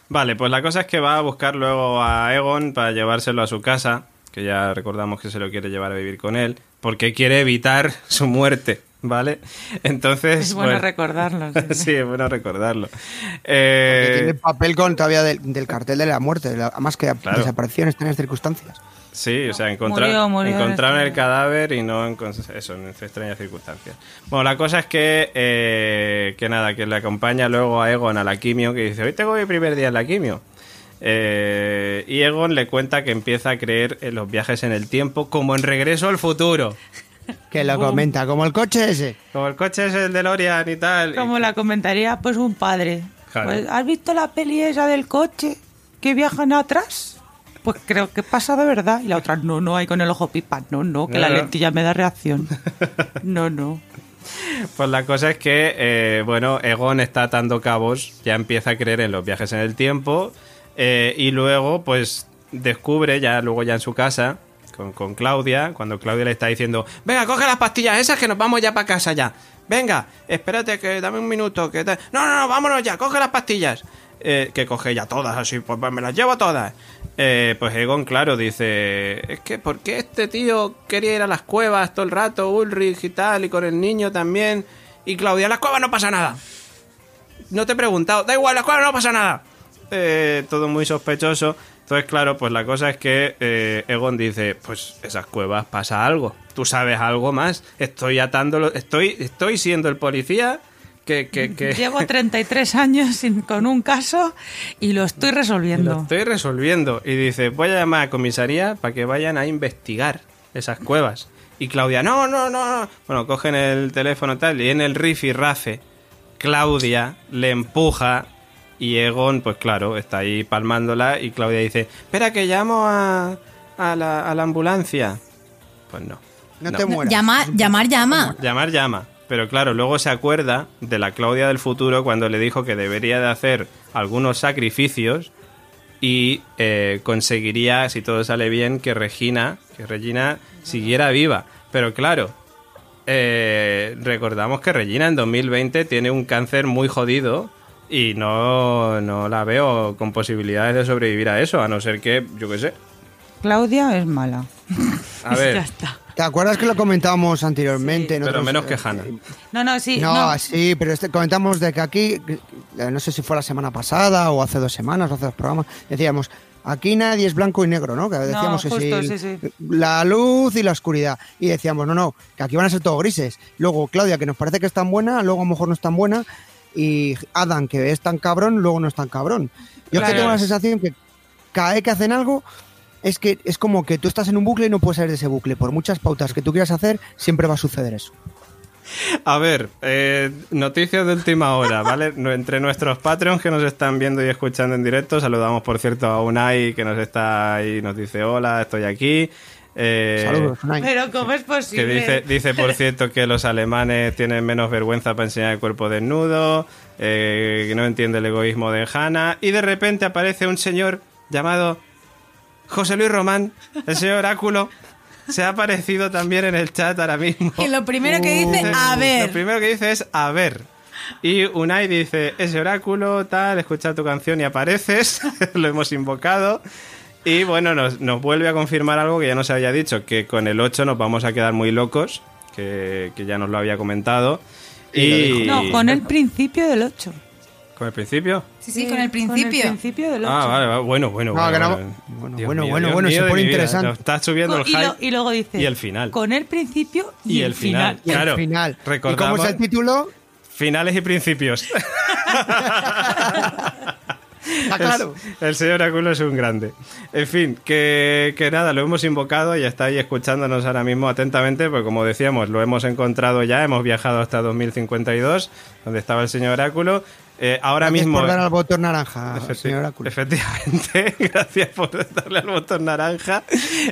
Vale, pues la cosa es que va a buscar luego a Egon para llevárselo a su casa, que ya recordamos que se lo quiere llevar a vivir con él, porque quiere evitar su muerte, ¿vale? Entonces... Es bueno pues- recordarlo. sí, sí. es bueno recordarlo. Que Eh, tiene papel con todavía del, del cartel de la muerte, además que Claro. desapareció en extrañas circunstancias. Sí, o sea, Murió, murió encontraron el cadáver y no eso, en extrañas circunstancias. Bueno, la cosa es que, eh, que nada, que le acompaña luego a Egon a la quimio, que dice, hoy tengo mi primer día en la quimio. Eh, y Egon le cuenta que empieza a creer en los viajes en el tiempo como en Regreso al Futuro. Que lo comenta, como el coche ese. Como el coche es el DeLorean y tal. Como la comentaría pues un padre. Claro. Pues, ¿Has visto la peli esa del coche que viajan atrás? Pues creo que pasa de verdad. Y la otra, no, no, hay con el ojo pipa. No, no, que No, la no. lentilla me da reacción. No, no. Pues la cosa es que, eh, bueno, Egon está atando cabos, ya empieza a creer en los viajes en el tiempo eh, y luego, pues, descubre, ya luego ya en su casa, con, con Claudia, cuando Claudia le está diciendo, venga, coge las pastillas esas que nos vamos ya para casa ya. Venga, espérate que dame un minuto. Que No, no, no, vámonos ya, coge las pastillas. Eh, que coge ya todas, así, pues me las llevo todas. Eh, pues Egon, claro, dice, es que ¿por qué este tío quería ir a las cuevas todo el rato, Ulrich y tal, y con el niño también? Y Claudia, las cuevas no pasa nada. No te he preguntado, da igual, las cuevas no pasa nada. Eh, todo muy sospechoso. Entonces, claro, pues la cosa es que eh, Egon dice, pues esas cuevas pasa algo. Tú sabes algo más. Estoy atándolo, estoy, estoy siendo el policía que, que, que- Llevo 33 años sin- con un caso y lo estoy Lo resolviendo. estoy resolviendo. Y dice, voy a llamar a comisaría para que vayan a investigar esas cuevas. Y Claudia, no, no, no, no. Bueno, cogen el teléfono tal, y en el rifirrafe, Claudia le empuja y Egon, pues claro, está ahí palmándola y Claudia dice, espera que llamo a, a, la, a la ambulancia. Pues no. No, No. te mueras. Llama, llamar, llama. Llamar llama. Pero claro, luego se acuerda de la Claudia del futuro cuando le dijo que debería de hacer algunos sacrificios y eh, conseguiría, si todo sale bien, que Regina, que Regina siguiera viva. Pero claro, eh, recordamos que Regina en 2020 tiene un cáncer muy jodido y no, no la veo con posibilidades de sobrevivir a eso, a no ser que, yo qué sé. Claudia es mala. A ver, Ya está. ¿Te acuerdas que lo comentamos anteriormente? en pero otros- menos que Hannah. No, no, sí. No, No, sí, pero este, comentamos de que aquí, eh, no sé si fue la semana pasada o hace dos semanas o hace dos programas, decíamos, aquí nadie es blanco y negro, ¿no? Que decíamos que justo, si sí, sí. la luz y la oscuridad. Y decíamos, no, no, que aquí van a ser todos grises. Luego Claudia, que nos parece que es tan buena, luego a lo mejor no es tan buena. Y Adam, que es tan cabrón, luego no es tan cabrón. Yo es que tengo la sensación que cada vez que hacen algo, es que es como que tú estás en un bucle y no puedes salir de ese bucle. Por muchas pautas que tú quieras hacer, siempre va a suceder eso. A ver, eh, noticias de última hora, ¿vale? Entre nuestros Patreons que nos están viendo y escuchando en directo, saludamos por cierto a Unai que nos está ahí, nos dice hola, estoy aquí. Eh, Saludos, Unai. pero ¿cómo es Que posible? dice, dice, por cierto, que los alemanes tienen menos vergüenza para enseñar el cuerpo desnudo, eh, que no entiende el egoísmo de Hannah, y de repente aparece un señor llamado José Luis Román, el señor Oráculo, se ha aparecido también en el chat ahora mismo. Y lo primero que dice, Dice- a Lo ver. primero que dice es a ver. Y Unai dice, ese oráculo, tal, escucha tu canción y apareces. lo hemos invocado. Y bueno, nos, nos vuelve a confirmar algo que ya nos había dicho, que con el 8 nos vamos a quedar muy locos, que, que ya nos lo había comentado. Y... No, con el principio del 8. ¿Con el principio? Sí, sí, con el Con el principio. principio del 8. Ah, vale, vale, bueno, bueno. No, bueno, no- bueno. bueno, Dios bueno, mío, bueno, Dios bueno, se pone interesante. Nos está subiendo el y, hype. lo- y luego dice... Y el final. Con el principio y, el final. Y Claro, el final. ¿Y recordamos- cómo es el título? Finales y principios. Ah, claro. El, el señor Oráculo es un grande. En fin, que, que nada, lo hemos invocado y está ahí escuchándonos ahora mismo atentamente, porque como decíamos, lo hemos encontrado ya, hemos viajado hasta 2052, donde estaba el señor Oráculo. Eh, ahora Gracias mismo... por dar al botón naranja, Efecti- señor Oráculo. Efectivamente, gracias por darle al botón naranja.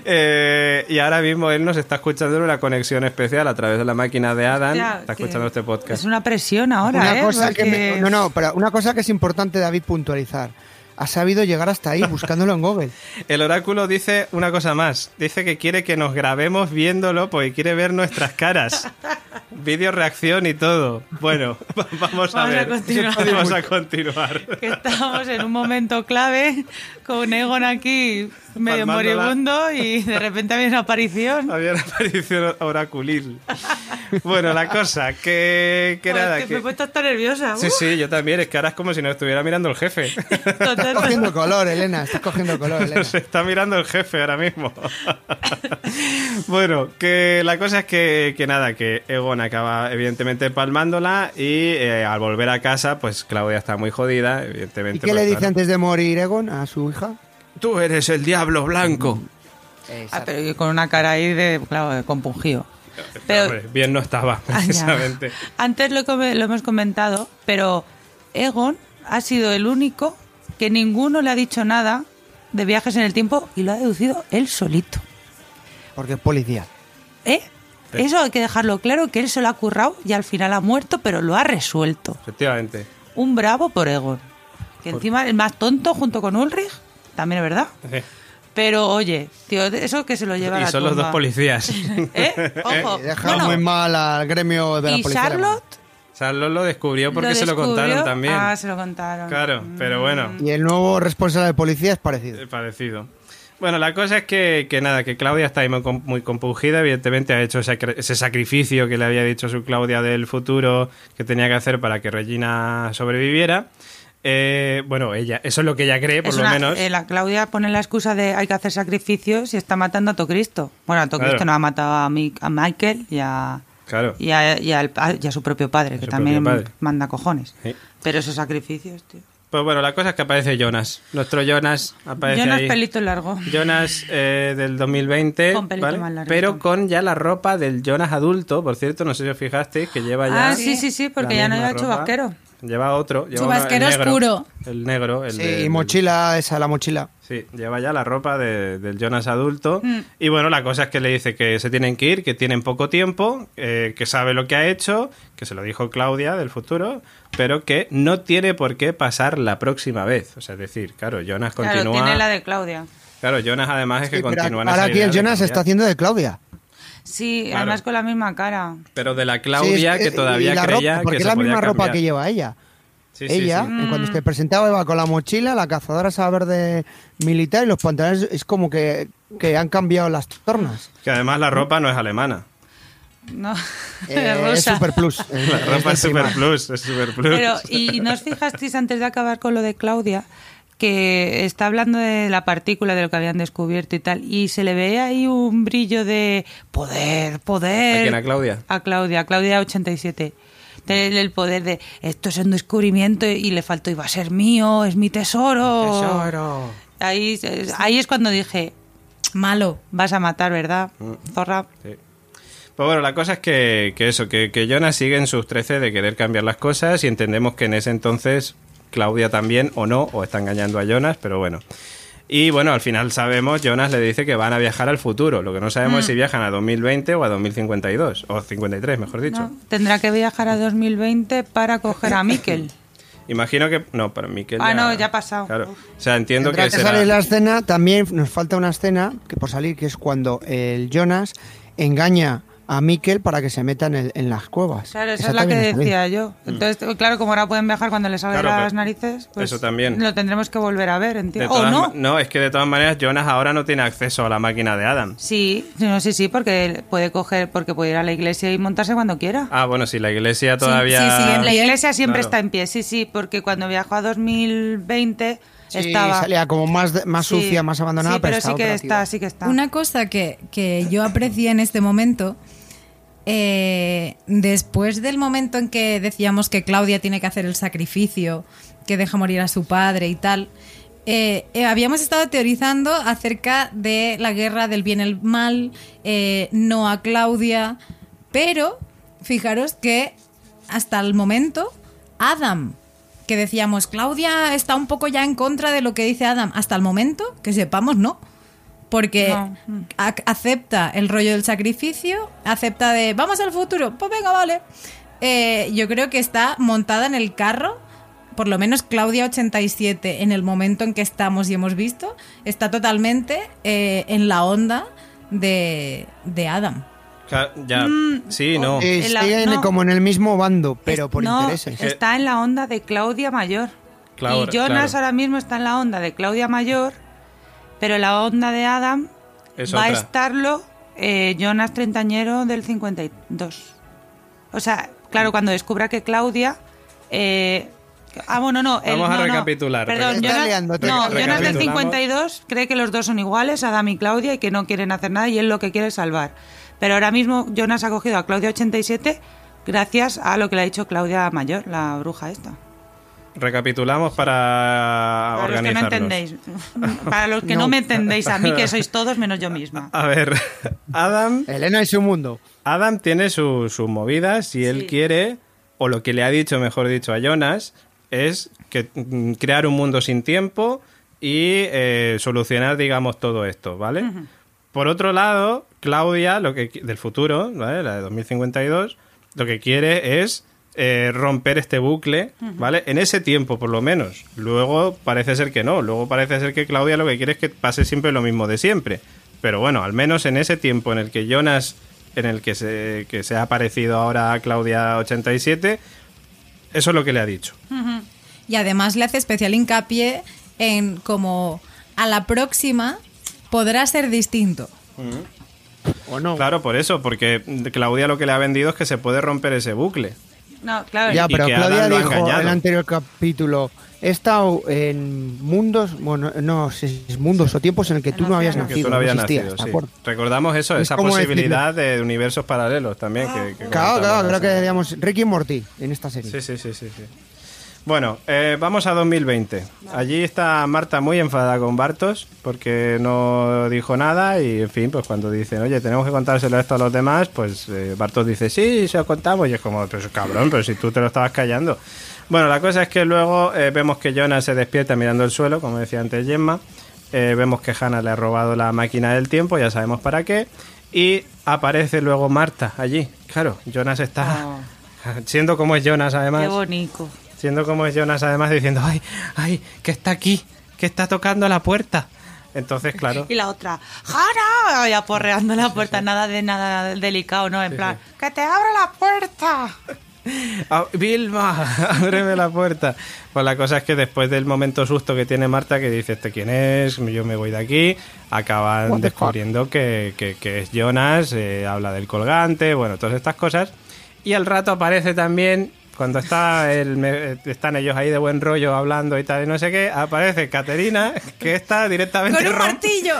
Eh, y ahora mismo él nos está escuchando en una conexión especial a través de la máquina de Adam. Hostia, está escuchando este podcast. Es una presión ahora, Una ¿eh? cosa que me- Porque- no, no, pero una cosa que es importante, David, puntualizar. Ha sabido llegar hasta ahí buscándolo en Google. El oráculo dice una cosa más. Dice que quiere que nos grabemos viéndolo porque quiere ver nuestras caras. Vídeo reacción y todo. Bueno, vamos a Vamos a ver. continuar. Vamos a continuar. que estamos en un momento clave con Egon aquí medio Palmándola. moribundo y de repente había una aparición. Había una aparición oraculil. Bueno, la cosa, que, que Joder, nada. que que- me he puesto hasta nerviosa. Sí, Uh, sí, yo también. Es que ahora es como si nos estuviera mirando el jefe. total, Estás cogiendo color, Elena. Estás cogiendo color, Elena. Se está mirando el jefe ahora mismo. bueno, que la cosa es que, que nada, que Egon acaba evidentemente palmándola y eh, al volver a casa, pues Claudia está muy jodida, evidentemente. ¿Y qué le pues, dice claro. antes de morir Egon a su hija? Tú eres el diablo blanco. Ah, pero con una cara ahí de, claro, de compungido. Pero- Hombre, bien no estaba, Ah, precisamente. Antes lo, lo hemos comentado, pero Egon ha sido el único que ninguno le ha dicho nada de viajes en el tiempo y lo ha deducido él solito. Porque es policía. ¿Eh? Eso hay que dejarlo claro, que él se lo ha currado y al final ha muerto, pero lo ha resuelto. Efectivamente. Un bravo por Egon. Que encima el más tonto junto con Ulrich, también es verdad. Eh, Pero oye, tío, eso que se lo lleva a Y la son los dos policías. ¿Eh? Ojo. Y deja Bueno, muy mal al gremio de la y policía. Charlotte Charlotte lo descubrió porque lo se lo contaron también. Ah, se lo contaron. Claro, pero bueno. Y el nuevo responsable de policía es parecido. Eh, Parecido. Bueno, la cosa es que, que nada, que Claudia está ahí muy, muy compungida, evidentemente ha hecho ese, ese sacrificio que le había dicho su Claudia del futuro que tenía que hacer para que Regina sobreviviera. Eh, bueno, ella, eso es lo que ella cree, por Es lo una- menos. eh, la Claudia pone la excusa de hay que hacer sacrificios y está matando a Tocristo. Bueno, a Tocristo Claro. no ha matado a, Mi- a Michael y a, Claro. y a, y al- a- y a su propio padre, que su también padre. manda cojones. Sí. Pero esos sacrificios, tío. Pues bueno, la cosa es que aparece Jonas. Nuestro Jonas aparece Jonas ahí. pelito largo. Jonas eh, del 2020, Con pelito ¿vale? más largo. pero con ya la ropa del Jonas adulto. Por cierto, no sé si os fijasteis que lleva ya. Ah, sí, sí, sí, porque ya no lleva chubasquero. Lleva otro. Lleva uno- el Chubasquero negro, oscuro. El negro. El Sí, de- y del- mochila, esa, la mochila. Sí, lleva ya la ropa de- del Jonas adulto. Mm. Y bueno, la cosa es que le dice que se tienen que ir, que tienen poco tiempo, eh, que sabe lo que ha hecho, que se lo dijo Claudia del futuro, pero que no tiene por qué pasar la próxima vez. O sea, es decir, claro, Jonas Claro, continúa. tiene la de Claudia. Claro, Jonas además es que Sí, continúa ahora aquí el Jonas está haciendo de Claudia. Sí, Claro. además con la misma cara. Pero de la Claudia Sí, es- que todavía y la creía ropa, porque que es se la podía misma ropa que lleva ella. Sí, sí, ella, sí. en cuando se presentaba, iba con la mochila, la cazadora esa verde militar y los pantalones. Es como que, que han cambiado las tornas. Que además la ropa no es alemana. No, Eh, es super plus. La ropa es super plus, es super plus. Pero, y no os fijasteis antes de acabar con lo de Claudia, que está hablando de la partícula, de lo que habían descubierto y tal, y se le ve ahí un brillo de poder, poder. ¿A quién, a Claudia? A Claudia, a Claudia 87. Del el poder de esto es un descubrimiento y le faltó, iba a ser mío, es mi tesoro. Tesoro. Ahí, ahí es cuando dije, Malo. vas a matar, ¿verdad? Mm. Zorra. Sí. Pues bueno, la cosa es que, que eso, que, que Jonas sigue en sus 13 de querer cambiar las cosas y entendemos que en ese entonces Claudia también o no, o está engañando a Jonas, pero bueno. Y bueno, al final sabemos, Jonas le dice que van a viajar al futuro. Lo que no sabemos es si viajan a 2020 o a 2052, o 53, mejor dicho. No, tendrá que viajar a 2020 para coger a Miquel. Imagino que. No, pero Miquel. Ah, no, ya ha pasado. Claro. O sea, entiendo Tendrá que que será. salir la escena, también nos falta una escena que por salir, que es cuando el Jonas engaña a Mikel para que se meta en, el- en las cuevas. Claro, esa Esa es la que bien. decía yo. Entonces, claro, como ahora pueden viajar cuando les salgan Claro, las pero- narices, pues eso también. lo tendremos que volver a ver, entiendo. ¿O no? no, es que de todas maneras Jonas ahora no tiene acceso a la máquina de Adam. Sí, no, sí, sí, porque puede coger, porque puede ir a la iglesia y montarse cuando quiera. Ah, bueno, si la iglesia todavía. sí, sí, La iglesia siempre Claro. está en pie, sí, sí, porque cuando viajó a 2020 Sí, estaba... salía como más, más Sí, sucia, más abandonada, Sí, pero sí estaba que operativa. está, sí que está. Una cosa que, que yo aprecié en este momento, eh, después del momento en que decíamos que Claudia tiene que hacer el sacrificio, que deja morir a su padre y tal, eh, eh, habíamos estado teorizando acerca de la guerra del bien y el mal, no a Claudia, pero fijaros que hasta el momento Adam, que decíamos Claudia está un poco ya en contra de lo que dice Adam, hasta el momento, que sepamos, no. Porque No. ac- acepta el rollo del sacrificio, acepta de vamos al futuro, pues venga, vale. Eh, yo creo que está montada en el carro, por lo menos Claudia 87, en el momento en que estamos y hemos visto, está totalmente eh, en la onda de, de Adam. Ya, sí, no. La- no. como en el mismo bando, pero Es- por no, intereses. Está en la onda de Claudia Mayor. Claro, y Jonas claro. ahora mismo está en la onda de Claudia Mayor, pero la onda de Adam Es va a estarlo eh, Jonas treintañero del 52. O sea, claro, cuando descubra que Claudia... eh, ah, bueno, no. Vamos a no, no. recapitular, Perdón, porque- Está Jonas, no, Jonas del Recapitulamos. 52 cree que los dos son iguales, Adam y Claudia, y que no quieren hacer nada y él lo que quiere es salvar. Pero ahora mismo Jonas ha cogido a Claudia 87 gracias a lo que le ha dicho Claudia Mayor, la bruja esta. Recapitulamos para, Para los que no entendéis. Para los que no. No. me entendéis a mí, que sois todos menos yo misma. A ver, Adam, Elena y su mundo. Adam tiene su- sus movidas y él Sí. quiere, o lo que le ha dicho, mejor dicho, a Jonas, es que mm, crear un mundo sin tiempo y eh, solucionar, digamos, todo esto, ¿vale? Por otro lado, Claudia, lo que del futuro, ¿vale? La de 2052, lo que quiere es eh, romper este bucle, ¿vale? En ese tiempo, por lo menos. Luego parece ser que no. Luego parece ser que Claudia lo que quiere es que pase siempre lo mismo de siempre. Pero bueno, al menos en ese tiempo en el que Jonas, en el que se, que se ha aparecido ahora a Claudia 87, eso es lo que le ha dicho. Y además le hace especial hincapié en como a la próxima podrá ser distinto. ¿O no? Claro, por eso, porque Claudia lo que le ha vendido es que se puede romper ese bucle. No, claro. Ya, pero Claudia dijo en el anterior capítulo, he estado en mundos, bueno, no sé si es mundos o tiempos en el que tú no habías nacido, no habías existías, nacido, ¿de sí. Recordamos eso, Es esa posibilidad de universos paralelos también. Que, que Claro, claro, creo que deberíamos Ricky y Morty en esta serie. Sí, sí, sí, sí. sí. Bueno, eh, vamos a 2020. Allí está Marta muy enfadada con Bartos porque no dijo nada y, en fin, pues cuando dicen, oye, tenemos que contárselo esto a los demás, pues eh, Bartos dice, sí, se lo contamos y es como, pero cabrón, pero si tú te lo estabas callando. Bueno, la cosa es que luego eh, vemos que Jonas se despierta mirando el suelo, como decía antes Gemma. Eh, vemos que Hannah le ha robado la máquina del tiempo, ya sabemos para qué. Y aparece luego Marta allí. Claro, Jonas está... Oh. Siendo como es Jonas, además. Qué bonito. Siendo como es Jonas, además, diciendo, ay, ay, que está aquí, que está tocando la puerta. Entonces, claro, Y la otra, ¡Jara! Y aporreando la puerta, nada de nada delicado, ¿no? En plan, ¡que te abra la puerta! "Ah, Vilma, ábreme la puerta. Pues la cosa es que después del momento susto que tiene Marta, que dice, ¿este quién es? Yo me voy de aquí, acaban descubriendo que, que- que es Jonas, eh, habla del colgante, bueno, todas estas cosas. Y al rato aparece también, cuando está el, me- están ellos ahí de buen rollo hablando y tal, y no sé qué, aparece Caterina, que está directamente... Con un martillo.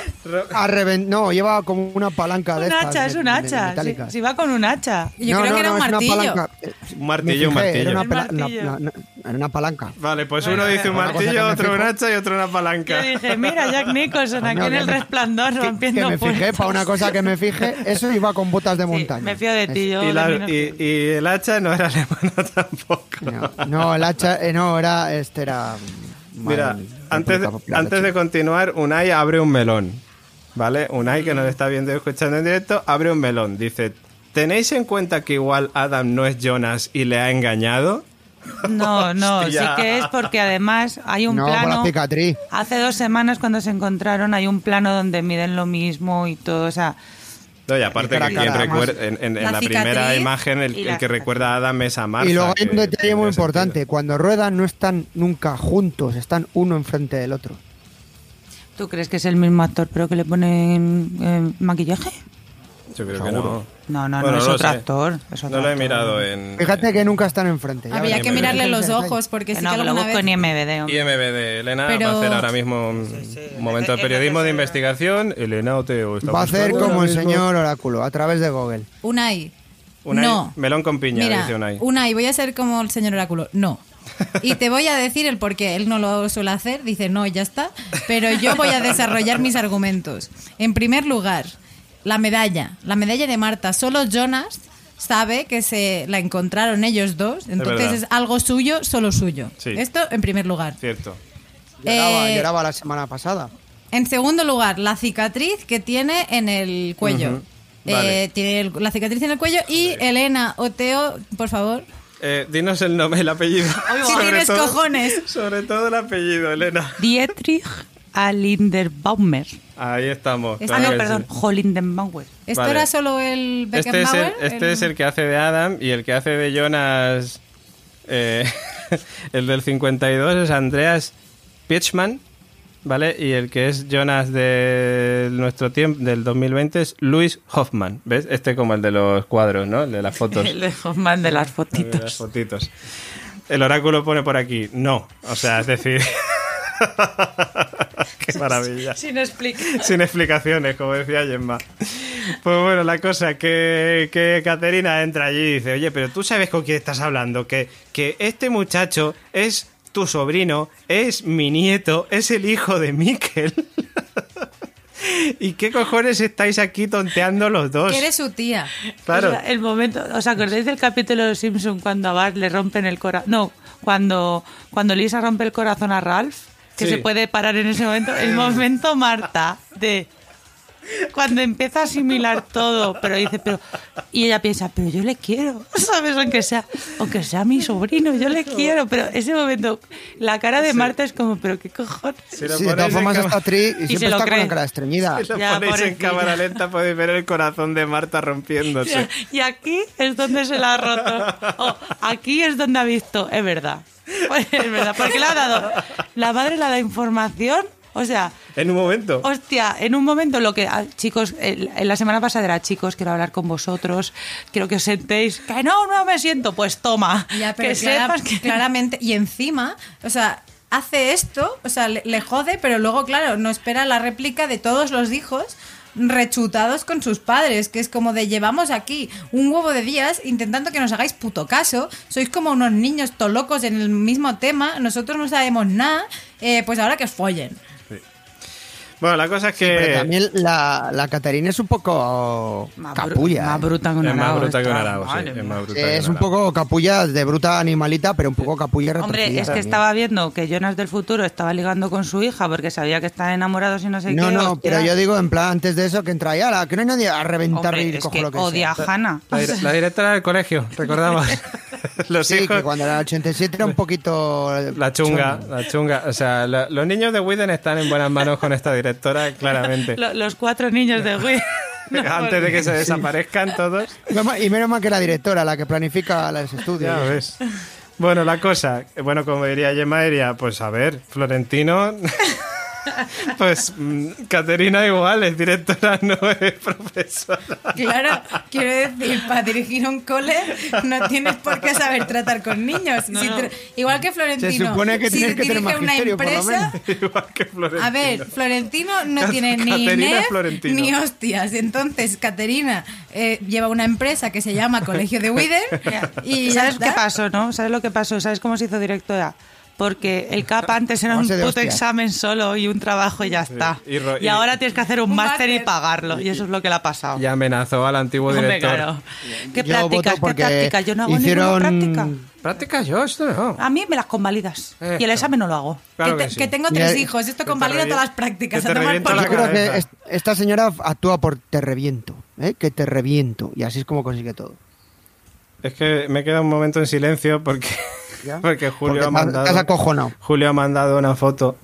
A reven- no, lleva como una palanca Un de estas hacha, de- es un hacha. Si, si va con un hacha. Yo No, creo no, que era no, un es una martillo. palanca. Eh, Un martillo, un martillo. Una, Era una palanca. Vale, pues uno dice un martillo, otro un hacha y otro una palanca. Yo dije, mira, Jack Nicholson aquí en que el me- resplandor rompiendo que me fijé, para una cosa que me fije, eso iba con botas de Sí, montaña. me fío de ti, yo. Y, el hacha no era alemana tampoco. No, no, el hacha, eh, no, era, este era... Mira, Madre, antes, antes de continuar, Unai abre un melón. ¿Vale? Unai, que nos está viendo y escuchando en directo, abre un melón. Dice, ¿tenéis en cuenta que igual Adam no es Jonas y le ha engañado? No, no, sí que es porque además hay un No, por la plano. cicatriz. Hace dos semanas cuando se encontraron hay un plano donde miden lo mismo y todo, o sea, No, y aparte que quien recuerda- en, en- en La la, primera imagen el, que recuerda a Adam es a Martha. Y luego hay que un detalle muy importante. sentido. Cuando ruedan no están nunca juntos, están uno enfrente del otro. ¿tú crees que es el mismo actor pero que le ponen eh, maquillaje? Yo creo que Seguro. no. No, no, Bueno, no, es lo otro sé. actor. es otro No lo he actor. mirado en Fíjate que nunca están enfrente. ya Habría que mirarle los ojos porque Que sí no, que alguna busco vez... IMBD. IMBD. Elena va a hacer ahora mismo un sí. momento de periodismo de investigación. Elena Oteo está Va a hacer como el señor Oráculo, a través de Google. Unai. Unai, no. melón con piña, Mira, dice Unai. Unai, voy a ser como el señor Oráculo. No. Y te voy a decir el por qué. Él no lo suele hacer, dice no, y ya está. Pero yo voy a desarrollar mis argumentos. En primer lugar, la medalla. La medalla de Marta. Solo Jonas sabe que se la encontraron ellos dos. Entonces es, algo suyo, solo suyo. Sí. Esto en primer lugar. Cierto. Lloraba, Eh, lloraba la semana pasada. En segundo lugar, la cicatriz que tiene en el cuello. Eh, Vale. tiene el- la cicatriz en el cuello y Elena Oteo, por favor. Eh, dinos el nombre, el apellido. Si tienes cojones. Sobre todo el apellido, Elena. Dietrich Alinderbaumer. Ahí estamos. Ah, claro no, perdón, sí. Holindenbauer. ¿Esto Vale. era solo el Este, es el, Beckenbauer? este es el que hace de Adam y el que hace de Jonas. eh, el del 52 es Andreas Piechman, ¿vale? Y el que es Jonas de nuestro tiempo, del 2020, es Luis Hoffman. ¿Ves? Este como el de los cuadros, ¿no? El de las fotos. El de Hoffman de las de las fotitos. fotitos. El oráculo pone por aquí, no. O sea, es decir. Qué maravilla. Sin explicaciones, como decía Gemma. Pues bueno, la cosa que, que Caterina entra allí y dice, oye, pero tú sabes con quién estás hablando, que, que este muchacho es tu sobrino, es mi nieto, es el hijo de Miquel. ¿Y qué cojones estáis aquí tonteando los dos? Que eres su tía. Claro. O sea, el momento, ¿os acordáis del capítulo de los Simpson cuando a Bart le rompen el corazón? No, cuando, cuando Lisa rompe el corazón a Ralph, que Sí. se puede parar en ese momento. El momento, Marta, de cuando empieza a asimilar todo, pero dice, pero y ella piensa, pero yo le quiero, ¿sabes? Aunque sea, aunque sea mi sobrino, yo le quiero, pero ese momento, la cara de Marta es como, pero qué cojones. Si lo Sí, de todas formas está tri y se siempre lo está con la cara estreñida. si lo Ya, ponéis en cámara lenta podéis ver el corazón de Marta rompiéndose. Y aquí es donde se la ha roto. Oh, aquí es donde ha visto, es verdad. Pues es verdad, porque le ha dado. La madre le ha dado información. O sea, En un momento. hostia, en un momento lo que. ah, Chicos, el- en la semana pasada era chicos, quiero hablar con vosotros, quiero que os sentéis. Que no, no me siento, pues toma. Ya, pero que clara- sepas que. claramente. Y encima, o sea, hace esto, o sea, le, le jode, pero luego, claro, no espera la réplica de todos los hijos rechutados con sus padres, que es como de llevamos aquí un huevo de días intentando que nos hagáis puto caso, sois como unos niños tolocos en el mismo tema, nosotros no sabemos nada, eh, pues ahora que os follen. Bueno, la cosa es que... Pero también la, la Caterina es un poco Más capulla. Más ¿eh? bruta que un es más bruta que un arao, sí. Es más bruta Sí, que es un un poco capulla de bruta animalita, pero un poco capulla Hombre, es que también. estaba viendo que Jonas del futuro estaba ligando con su hija porque sabía que estaban enamorados y no sé No, qué. no, hostia. pero yo digo en plan antes de eso que entra ya, la, que no hay nadie a reventar Hombre, y es cojo que lo que odia sea. a Hannah. La, dire- la directora del colegio, recordamos. Los Sí, hijos... que cuando era el 87 era un poquito... La chunga, la chunga. O sea, la- los niños de Widen están en buenas manos con esta directora, claramente. Lo- los cuatro niños de Wii. Antes de que se desaparezcan todos. Y menos mal que la directora, la que planifica los estudios. Ya ves. Bueno, la cosa, bueno, como diría Gemma, diría, pues a ver, Florentino, pues mm, Caterina igual es directora, no es profesora. Claro, quiero decir, para dirigir un cole no tienes por qué saber tratar con niños. No, Si no. tra- Igual que Florentino. Se supone que si tienes que tener una empresa, Igual que Florentino. A ver, Florentino no Cat- tiene ni INEF ni hostias. Entonces, Caterina eh, lleva una empresa que se llama Colegio de Widen y ya ¿Sabes está. qué pasó, no? ¿Sabes lo que pasó? ¿Sabes cómo se hizo directora? Porque el CAP antes era un puto examen solo y un trabajo y ya está. y ro- Y, y- ahora tienes que hacer un, Un máster y pagarlo. Y eso es lo que le ha pasado. Y amenazó al antiguo director. claro. ¿Qué Yo prácticas? ¿Qué prácticas? Yo no hago hicieron- ninguna práctica. Práctica yo, esto no. A mí me las convalidas. Eh, y el examen no lo hago. Claro que, que te- sí. que tengo tres el- hijos, esto convalida todas las prácticas. que a te tomar reviento por la Yo creo que es- esta señora actúa por te reviento, ¿eh? que te reviento. Y así es como consigue todo. Es que me queda un momento en silencio porque Ya. Porque Julio Porque ha mandado. Julio ha mandado una foto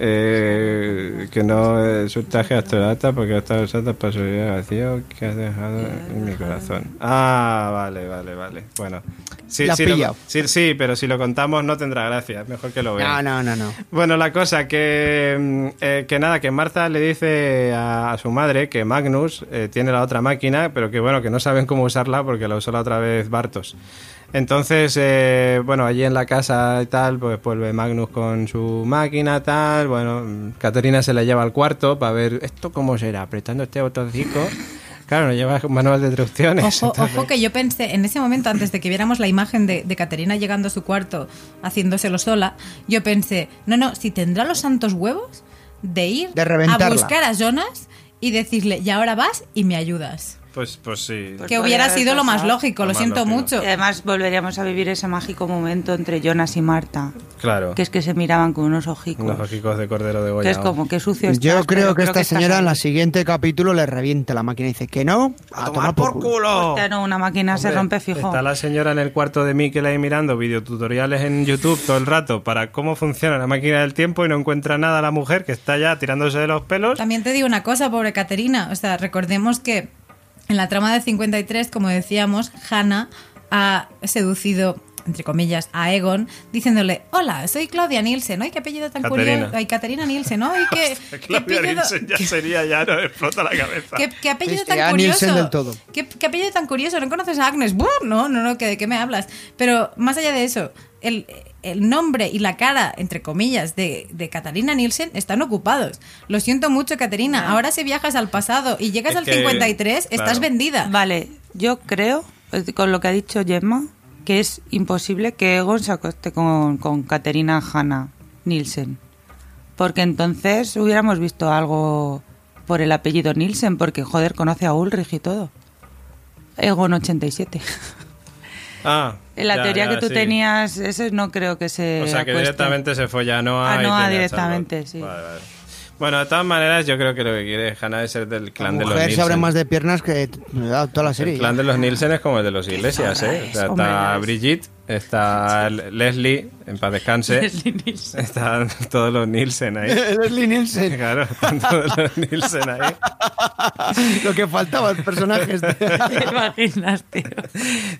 eh, que no es un traje astronauta porque está usando para subir al vacío que has dejado en mi corazón. Ah, vale, vale, vale. Bueno, sí, sí, lo- sí, sí, pero si lo contamos no tendrá gracia. Mejor que lo vean. No, no, no, no. Bueno, la cosa que, mm, eh, que nada, que Marta le dice a, a su madre que Magnus eh, tiene la otra máquina, pero que bueno, que no saben cómo usarla porque la usó la otra vez Bartos. Entonces, eh, bueno, allí en la casa y tal, pues vuelve Magnus con su máquina, tal. Bueno, Caterina se la lleva al cuarto para ver esto cómo será, apretando este botoncito. Claro, no lleva manual de instrucciones. Ojo, entonces- ojo que yo pensé, en ese momento, antes de que viéramos la imagen de, de Caterina llegando a su cuarto, haciéndoselo sola, yo pensé, no, no, si tendrá los santos huevos de ir De a buscar a Jonas y decirle, y ahora vas y me ayudas. Pues, pues sí. Pues que hubiera sido lo más lógico, Lo lo más siento lógico. mucho. Y además volveríamos a vivir ese mágico momento entre Jonas y Marta, Claro. que es que se miraban con unos ojicos. Unos ojicos de cordero de Goya. que es como que sucio estás, Yo creo que esta señora en la siguiente capítulo le revienta la máquina y dice que no, a, tomar por culo. Hostia, no, una máquina se rompe fijo. Está la señora en el cuarto de Mikel ahí mirando videotutoriales en YouTube todo el rato para cómo funciona la máquina del tiempo y no encuentra nada la mujer que está ya tirándose de los pelos. También te digo una cosa, pobre Caterina. O sea, recordemos que en la trama de 53, como decíamos, Hannah ha seducido entre comillas, a Egon, diciéndole, hola, soy Claudia Nielsen, ¡ay, qué apellido tan Caterina. curioso! ¡Ay, Caterina Nielsen, ¡ay, qué, Claudia apellido- Nielsen ya sería, ya no explota la cabeza. ¿Qué, qué apellido Este, tan curioso? Nielsen del todo. ¿Qué, qué apellido tan curioso? ¿No conoces a Agnes? ¡Buh! No, no, no, ¿que- ¿de qué me hablas? Pero más allá de eso, el, el nombre y la cara, entre comillas, de, de Catalina Nielsen están ocupados. Lo siento mucho, Caterina. Ahora si viajas al pasado y llegas Es al que, 53, estás claro. vendida. Vale, yo creo, eh, con lo que ha dicho Gemma, que es imposible que Egon se acoste con, con Caterina Hanna Nielsen. Porque entonces hubiéramos visto algo por el apellido Nielsen, porque joder, conoce a Ulrich y todo. Egon 87. Ah, En la ya, teoría ya, que tú sí. tenías, ese no creo que se. O sea, que acueste. directamente se folla a Noah. A Noah directamente, sí. Vale, vale. Bueno, de todas maneras, yo creo que lo que quiere Hannah es ser del La clan de los mujer se abre Nielsen. más de piernas que da toda la serie. El clan de los Nielsen es como el de los Iglesias, ¿eh? O sea, está es. Brigitte, está Leslie, en paz descanse. Leslie Nielsen. Están todos los Nielsen ahí. Leslie Nielsen. Claro, están todos los Nielsen ahí. Lo que faltaba, el personaje. ¿Te imaginas, tío?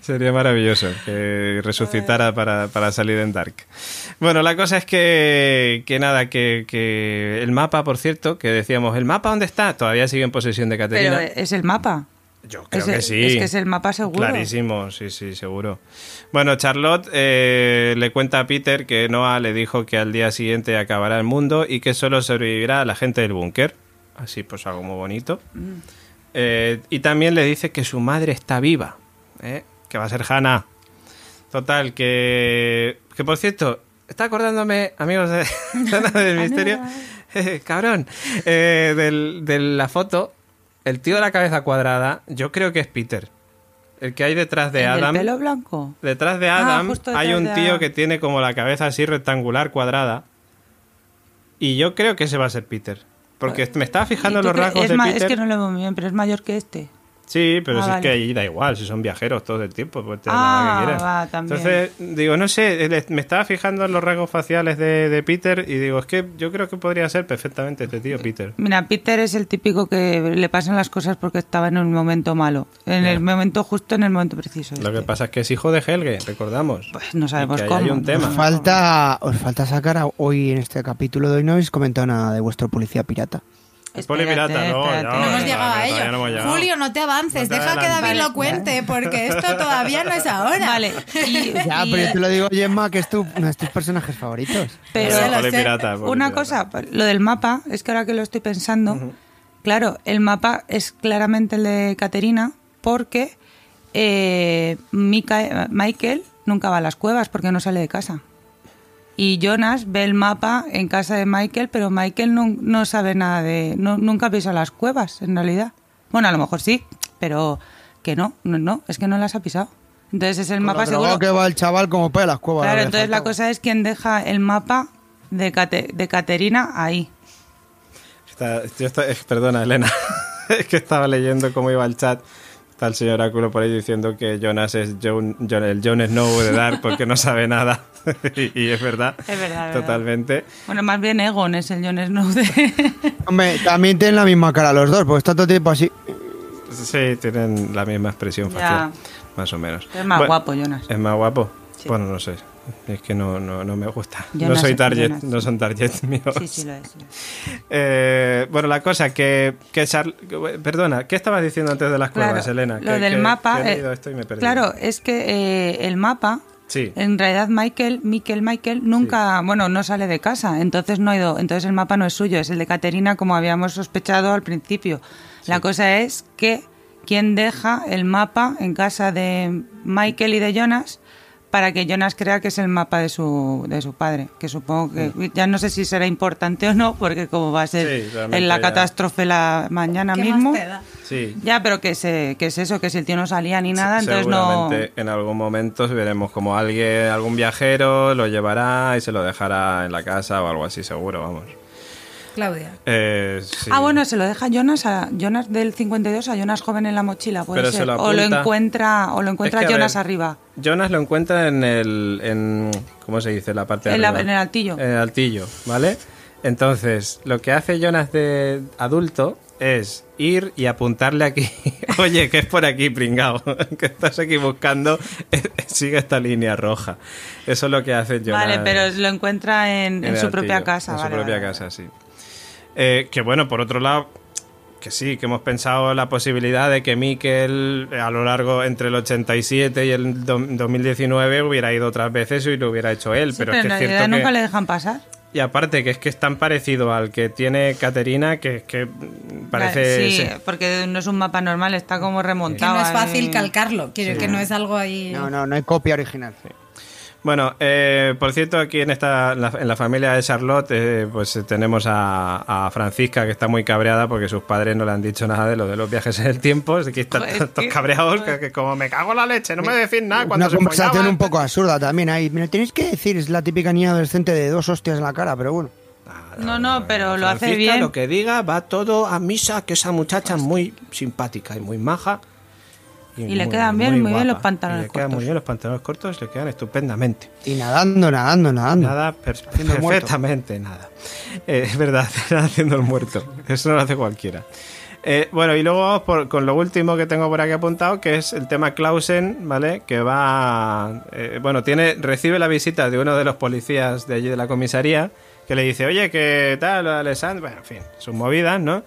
Sería maravilloso que resucitara para, para salir en Dark. Bueno, la cosa es que, que nada, que, que el mapa, por cierto, que decíamos, ¿el mapa dónde está? Todavía sigue en posesión de Pero Caterina. es el mapa. Yo creo es que sí. es que es el mapa seguro. Clarísimo, sí, sí, seguro. Bueno, Charlotte eh, le cuenta a Peter que Noah le dijo que al día siguiente acabará el mundo y que solo sobrevivirá la gente del búnker. Así pues algo muy bonito. Mm. Eh, y también le dice que su madre está viva, ¿eh? que va a ser Hannah. Total, que... Que por cierto, está acordándome, amigos de, del misterio, cabrón, eh, del- de la foto, el tío de la cabeza cuadrada, yo creo que es Peter. El que hay detrás de ¿El Adam. pelo blanco? Detrás de Ah, Adam hay un de tío Adam. que tiene como la cabeza así rectangular, cuadrada. Y yo creo que ese va a ser Peter. Porque me estaba fijando ¿Y en tú los rasgos es de Peter. Es que no lo veo bien, pero es mayor que este. Sí, pero Ah, si es que ahí da igual, si son viajeros todo el tiempo, pues te Ah, la que va, también. Entonces, digo, no sé, me estaba fijando en los rasgos faciales de, de Peter y digo, es que yo creo que podría ser perfectamente este tío, Peter. Mira, Peter es el típico que le pasan las cosas porque estaba en un momento malo. En el momento justo, en el momento preciso. Lo que este. pasa es que es hijo de Helge, recordamos. Pues no sabemos cómo. hay un tema. Os falta, os falta sacar a- hoy en este capítulo de hoy no habéis comentado nada de vuestro policía pirata. El polipirata, Espérate, no, espérate. ya, No hemos llegado a ello. no hemos llegado. Julio, no te avances, No te deja que David lo cuente, porque esto todavía no es ahora. Vale. Y, Ya, y- pero yo te lo digo, Gemma, que es tu, uno de tus personajes favoritos. pero una cosa, lo del mapa, es que ahora que lo estoy pensando, claro, el mapa es claramente el de Caterina porque eh, Michael nunca va a las cuevas porque no sale de casa. Y Jonas ve el mapa en casa de Michael, pero Michael no, no sabe nada de... No, nunca ha pisado las cuevas, en realidad. Bueno, a lo mejor sí, pero que no, no, no, es que no las ha pisado. Entonces es el mapa lo seguro. que va el chaval como para las cuevas. Claro, entonces la cosa es quién deja el mapa de, Cate- de Caterina ahí. Está- yo está- perdona, Elena. es que estaba leyendo cómo iba el chat. Está el señor Oráculo por ahí diciendo que Jonas es Jon- Jon- el Jon Snow de Dark porque no sabe nada. Y, y es verdad. Es verdad, es verdad. Totalmente. Bueno, más bien Egon es el Jon Snow de... Hombre, también tienen la misma cara los dos, porque está todo el tiempo así. Sí, tienen la misma expresión Ya. facial. Más o menos. Es más Bueno, guapo, Jonas. ¿Es más guapo? Sí. Bueno, no sé. Es que no, no, no me gusta. no soy target, Jonas. no son target míos. Sí, sí lo es. Eh, bueno, la cosa que, que Char- Perdona, ¿qué estabas diciendo antes de las Claro, cuevas, Elena? Lo Que- del que- mapa. que he eh, esto y me he claro, es que eh, el mapa. Sí. En realidad Michael, Michael, Michael nunca, bueno, no sale de casa, entonces no ha ido, entonces el mapa no es suyo, es el de Caterina como habíamos sospechado al principio. La cosa es que quién deja el mapa en casa de Michael y de Jonas para que Jonas crea que es el mapa de su, de su padre, que supongo que ya no sé si será importante o no, porque como va a ser Sí, en la ya. catástrofe la mañana ¿Qué mismo. más te da? Sí. Ya, pero que, se, que es eso, que si el tío no salía ni nada, entonces no... En algún momento veremos como alguien, algún viajero lo llevará y se lo dejará en la casa o algo así, seguro, vamos. Claudia. Eh, sí. Ah, bueno, se lo deja Jonas a Jonas del 52 a Jonas joven en la mochila, puede Pero se ser. lo o lo encuentra o lo encuentra Es que, a Jonas ver, arriba. Jonas lo encuentra en el. En, ¿Cómo se dice? La parte de En la- arriba. en el altillo. En el altillo, ¿vale? Entonces, lo que hace Jonas de adulto es ir y apuntarle aquí. Oye, que es por aquí, pringao. que estás aquí buscando. sigue esta línea roja. Eso es lo que hace Jonas. Vale, pero lo encuentra en, su propia casa. En su vale, propia vale, vale. casa, sí. Eh, que bueno, por otro lado, que sí, que hemos pensado la posibilidad de que Mikel eh, a lo largo entre el 87 y el do- 2019 hubiera ido otras veces y lo hubiera hecho él, Sí, pero, pero es que en es realidad cierto nunca que... le dejan pasar. Y aparte que es que es tan parecido al que tiene Caterina que es que parece... Sí, sí. porque no es un mapa normal, está como Que remontado. no es ahí. fácil calcarlo, quiero que no es algo ahí. No, no, no hay copia original. Bueno, eh, por cierto, aquí en esta en la, en la familia de Charlotte, eh, pues eh, tenemos a, a Francisca que está muy cabreada porque sus padres no le han dicho nada de lo de los viajes en el tiempo. Así que están todos qué- cabreados que, que como me cago en la leche, no me decís nada cuando Una se conversación follaban. un poco absurda también ahí. Me lo tenéis que decir, es la típica niña adolescente de dos hostias en la cara, pero bueno. No, no, pero lo hace bien. lo que diga va todo a misa, que esa muchacha es muy simpática y muy maja. Y le quedan bien, muy bien los pantalones Y le quedan cortos. muy bien los pantalones cortos, le quedan estupendamente. Y nadando, nadando, nadando. Nada, per- Haciendo el muerto. perfectamente nada. Eh, es verdad, haciendo el muerto. Eso no lo hace cualquiera. Eh, bueno, y luego vamos por- con lo último que tengo por aquí apuntado, que es el tema Clausen, ¿vale? Que va. eh, bueno, tiene recibe la visita de uno de los policías de allí de la comisaría, que le dice, oye, ¿qué tal, Alessandro? Bueno, en fin, sus movidas, ¿no?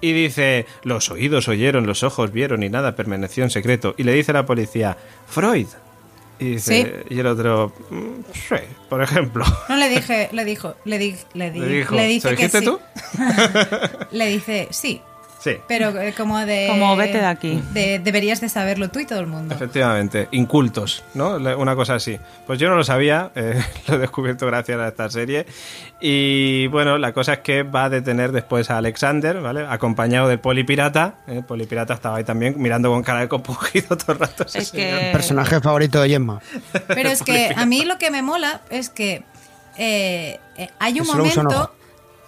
Y dice, los oídos oyeron, los ojos vieron y nada permaneció en secreto. Y le dice a la policía, Freud. Y dice, y el otro, "Mm, sí, por ejemplo. No le dije, le dijo, le, di- le, di- Le dijo, le dice ¿se dijiste sí. tú? le dice sí, Sí. pero eh, como de Como, vete de aquí. de- deberías de saberlo tú y todo el mundo. Efectivamente, incultos, ¿no? Le- Una cosa así. Pues yo no lo sabía, eh, lo he descubierto gracias a esta serie. Y bueno, la cosa es que va a detener después a Alexander, ¿vale? Acompañado del polipirata. ¿eh? El polipirata estaba ahí también mirando con cara de compungido todo el rato. ese Es señor. que... Personaje favorito de Gemma. Pero es que a mí lo que me mola es que eh, eh, hay un momento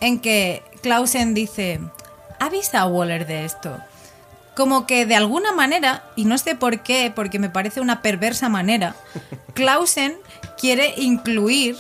en que Clausen dice, avisa a Waller de esto. Como que de alguna manera, y no sé por qué, porque me parece una perversa manera, Clausen quiere incluir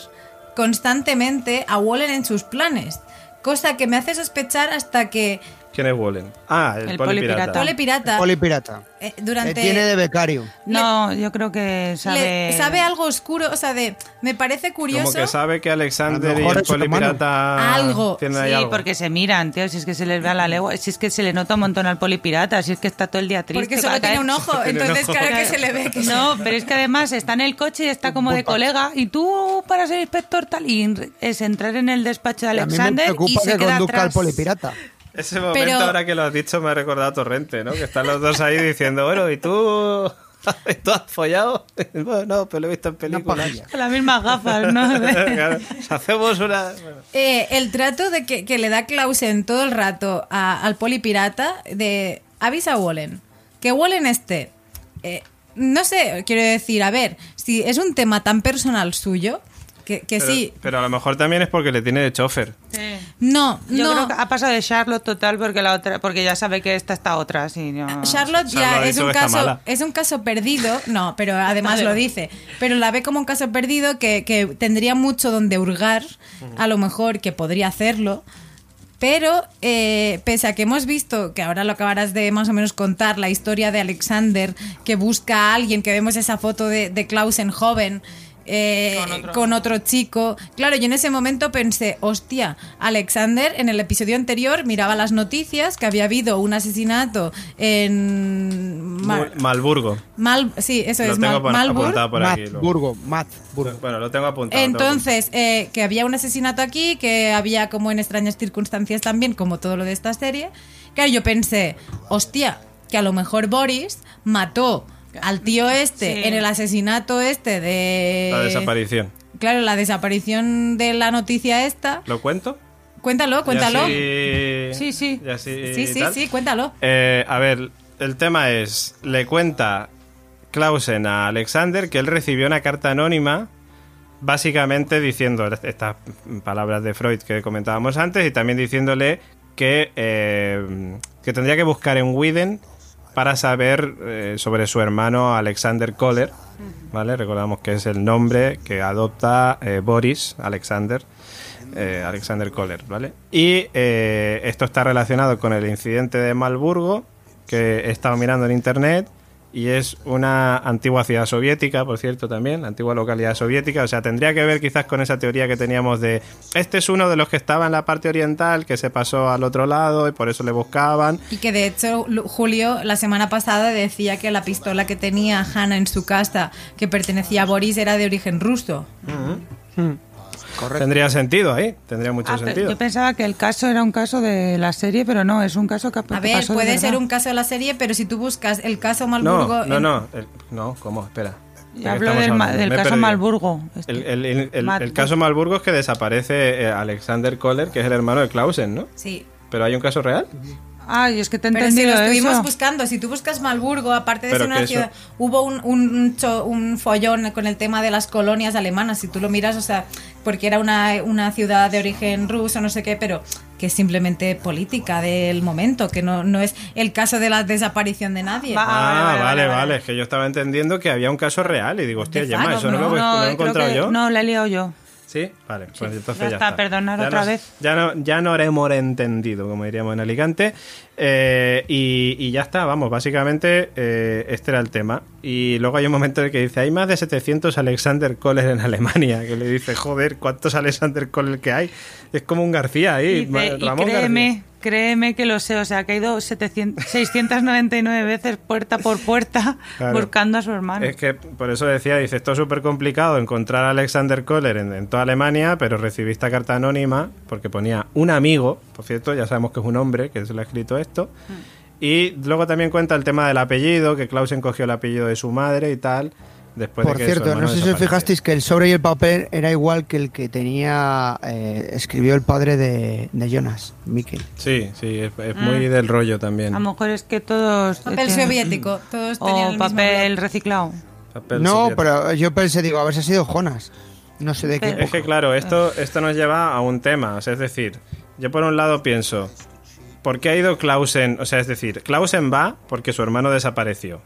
constantemente a Waller en sus planes. Cosa que me hace sospechar hasta que ¿Quién es Wallen? Ah, el, El polipirata. polipirata. Tole Pirata Poli pirata. eh, Le durante... tiene de becario. No, yo creo que sabe... le- sabe algo oscuro, o sea, de me parece curioso. Como que sabe que A Alexander lo y mejor el es polipirata Algo. tienen ahí Sí, algo. porque se miran, tío. Si es que se les ve a la legua. Si es que se le nota un montón al polipirata. Si es que está todo el día triste. Porque solo cada tiene vez- un ojo, Tiene un entonces ojo. claro que se le ve que No, pero es que además está en el coche y está como de colega. Y tú, para ser inspector tal, y es entrar en el despacho de A mí me Alexander y preocupa se que queda conduzca al atrás. polipirata. Ese momento, Pero- ahora que lo has dicho, me ha recordado a Torrente, ¿no? Que están los dos ahí diciendo, bueno, ¿y tú? ¿Y tú has follado? Bueno, no, pero lo he visto en películas. Con las mismas gafas, ¿no? Claro, hacemos una... bueno. Eh, el trato de que, que le da Clausen todo el rato a- al polipirata de avisa a Wallen, que Wallen esté. Eh, no sé, quiero decir, a ver, si es un tema tan personal suyo, que, que Pero, sí, pero a lo mejor también es porque le tiene de chofer. Sí. No, Yo no. creo que ha pasado de Charlotte total porque la otra, porque ya sabe que esta está otra, sí, no. Charlotte ya Charlotte es un caso mala. es un caso perdido, no, pero además lo dice, pero la ve como un caso perdido que, que tendría mucho donde hurgar, a lo mejor que podría hacerlo, pero eh, pese a que hemos visto, que ahora lo acabarás de más o menos contar, la historia de Alexander que busca a alguien, que vemos esa foto de, de Clausen joven. Eh, Con otro. con otro chico. Claro, yo en ese momento pensé, hostia, Alexander en el episodio anterior miraba las noticias que había habido un asesinato en Malburgo. Mal, sí, eso Lo es tengo Mal- por- Malburg. apuntado por aquí. Burgo, Matt Burgo. Bueno, lo tengo apuntado. Entonces, eh, que había un asesinato aquí, que había como en extrañas circunstancias también, como todo lo de esta serie. Claro, yo pensé, hostia, que a lo mejor Boris mató al tío este Sí. en el asesinato este de... La desaparición. Claro, la desaparición de la noticia esta. ¿Lo cuento? Cuéntalo, cuéntalo. Así- Sí, sí. así Sí, sí, tal. sí, cuéntalo. Eh, a ver, el tema es, le cuenta Clausen a Alexander que él recibió una carta anónima básicamente diciendo estas palabras de Freud que comentábamos antes y también diciéndole que, eh, que tendría que buscar en Widen para saber eh, sobre su hermano Alexander Kohler, ¿vale? Recordamos que es el nombre que adopta eh, Boris Alexander, eh, Alexander Kohler, ¿vale? Y esto está relacionado con el incidente de Malburgo, que he estado mirando en internet, y es una antigua ciudad soviética, por cierto, también, la antigua localidad soviética. O sea, tendría que ver quizás con esa teoría que teníamos de este es uno de los que estaba en la parte oriental, que se pasó al otro lado y por eso le buscaban. Y que de hecho Julio la semana pasada decía que la pistola que tenía Hannah en su casa, que pertenecía a Boris, era de origen ruso. Correcto. Tendría sentido ahí, tendría mucho Ah, sentido. yo pensaba que el caso era un caso de la serie, pero no, es un caso que A que ver, pasó puede ser un caso de la serie, pero si tú buscas el caso Malburgo... No, no, en- no, el- no, ¿cómo? Espera. ¿De qué Hablo del, del caso perdido. Malburgo. este. El, el- el- el- Mal- el caso Malburgo es que desaparece eh, Alexander Kohler, que es el hermano de Clausen, ¿no? Sí. ¿Pero hay un caso real? Ay, es que te he Pero si entendido lo estuvimos eso. buscando, si tú buscas Malburgo, aparte de Pero ser una que eso- ciudad, hubo un, un, un cho- un follón con el tema de las colonias alemanas, si tú lo miras, o sea, porque era una, una ciudad de origen ruso, no sé qué, pero que es simplemente política del momento, que no, no es el caso de la desaparición de nadie. Ah, vale, vale, vale, vale, vale. Es que yo estaba entendiendo que había un caso real y digo, hostia, facto, eso no, no, lo, he- No, lo he creo encontrado que- yo. no, la he liado yo. ¿Sí? Vale, pues entonces Ya ya, está, está. perdonar Ya otra nos- vez. Ya no, ya no haremos entendido, como diríamos en Alicante. Eh, y, y ya está, vamos, básicamente eh, este era el tema. Y luego hay un momento en el que dice, hay más de 700 Alexander Kohler en Alemania. Que le dice, joder, ¿cuántos Alexander Kohler que hay? Es como un García ahí. Dice, y Ramón créeme, García. Créeme que lo sé, o sea, que ha ido 700, 699 veces puerta por puerta Claro. buscando a su hermano. Es que por eso decía, dice, esto es súper complicado encontrar a Alexander Kohler en, en toda Alemania, pero recibí esta carta anónima porque ponía un amigo, por cierto, ya sabemos que es un hombre que se lo ha escrito esto, y luego también cuenta el tema del apellido, que Clausen cogió el apellido de su madre y tal, después Por de que su cierto, no sé si os fijasteis que el sobre y el papel era igual que el que tenía, eh, escribió el padre de, de Jonas, Mikkel. Sí, sí, es, es Mm. muy del rollo también. a lo mejor es que todos... Papel tienen- soviético, todos tenían el mismo papel reciclado. Papel No, soviético. pero yo pensé, digo, a ver si ha sido Jonas. No sé de qué. Es que claro, esto, esto nos lleva a un tema. O sea, es decir, yo por un lado pienso, ¿por qué ha ido Clausen? O sea, es decir, Clausen va porque su hermano desapareció.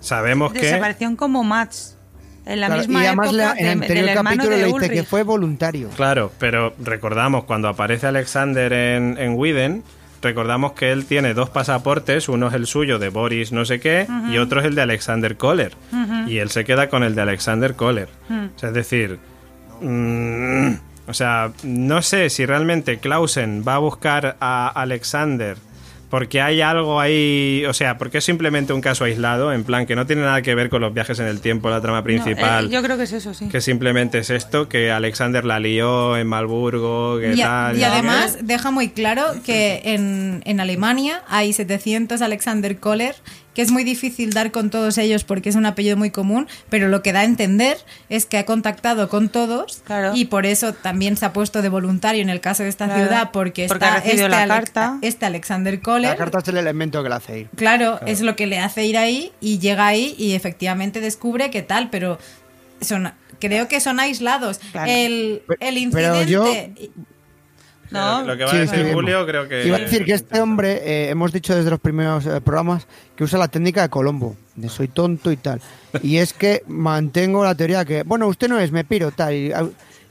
Sabemos que... Desaparición como Mats. En la Claro, misma y además época la- en el anterior capítulo de le dice que fue voluntario. Claro, pero recordamos cuando aparece Alexander en, en Widen, recordamos que él tiene dos pasaportes, uno es el suyo de Boris no sé qué y otro es el de Alexander Kohler. Y él se queda con el de Alexander Kohler. O sea, es decir, mm, o sea, no sé si realmente Clausen va a buscar a Alexander porque hay algo ahí, o sea, porque es simplemente un caso aislado, en plan que no tiene nada que ver con los viajes en el tiempo, la trama No, principal. eh, yo creo que es eso, sí. Que simplemente es esto, que Alexander la lió en Malburgo, que Y, tal. y además deja muy claro que en, en Alemania hay 700 Alexander Kohler, que es muy difícil dar con todos ellos porque es un apellido muy común, pero lo que da a entender es que ha contactado con todos Claro. y por eso también se ha puesto de voluntario en el caso de esta Claro. ciudad porque, Porque está ha recibido este, la Alex- carta. este Alexander Kohler. La carta es el elemento que le hace ir. Claro, es lo que le hace ir ahí y llega ahí y efectivamente descubre que tal, pero son creo que son aislados. Claro. El, el pero incidente yo- No. Lo que va Sí, a decir sí, Julio creo que... Iba a decir que este hombre, eh, hemos dicho desde los primeros eh, programas, que usa la técnica de Colombo, de soy tonto y tal. Y es que mantengo la teoría que, bueno, usted no es, me piro, tal. y,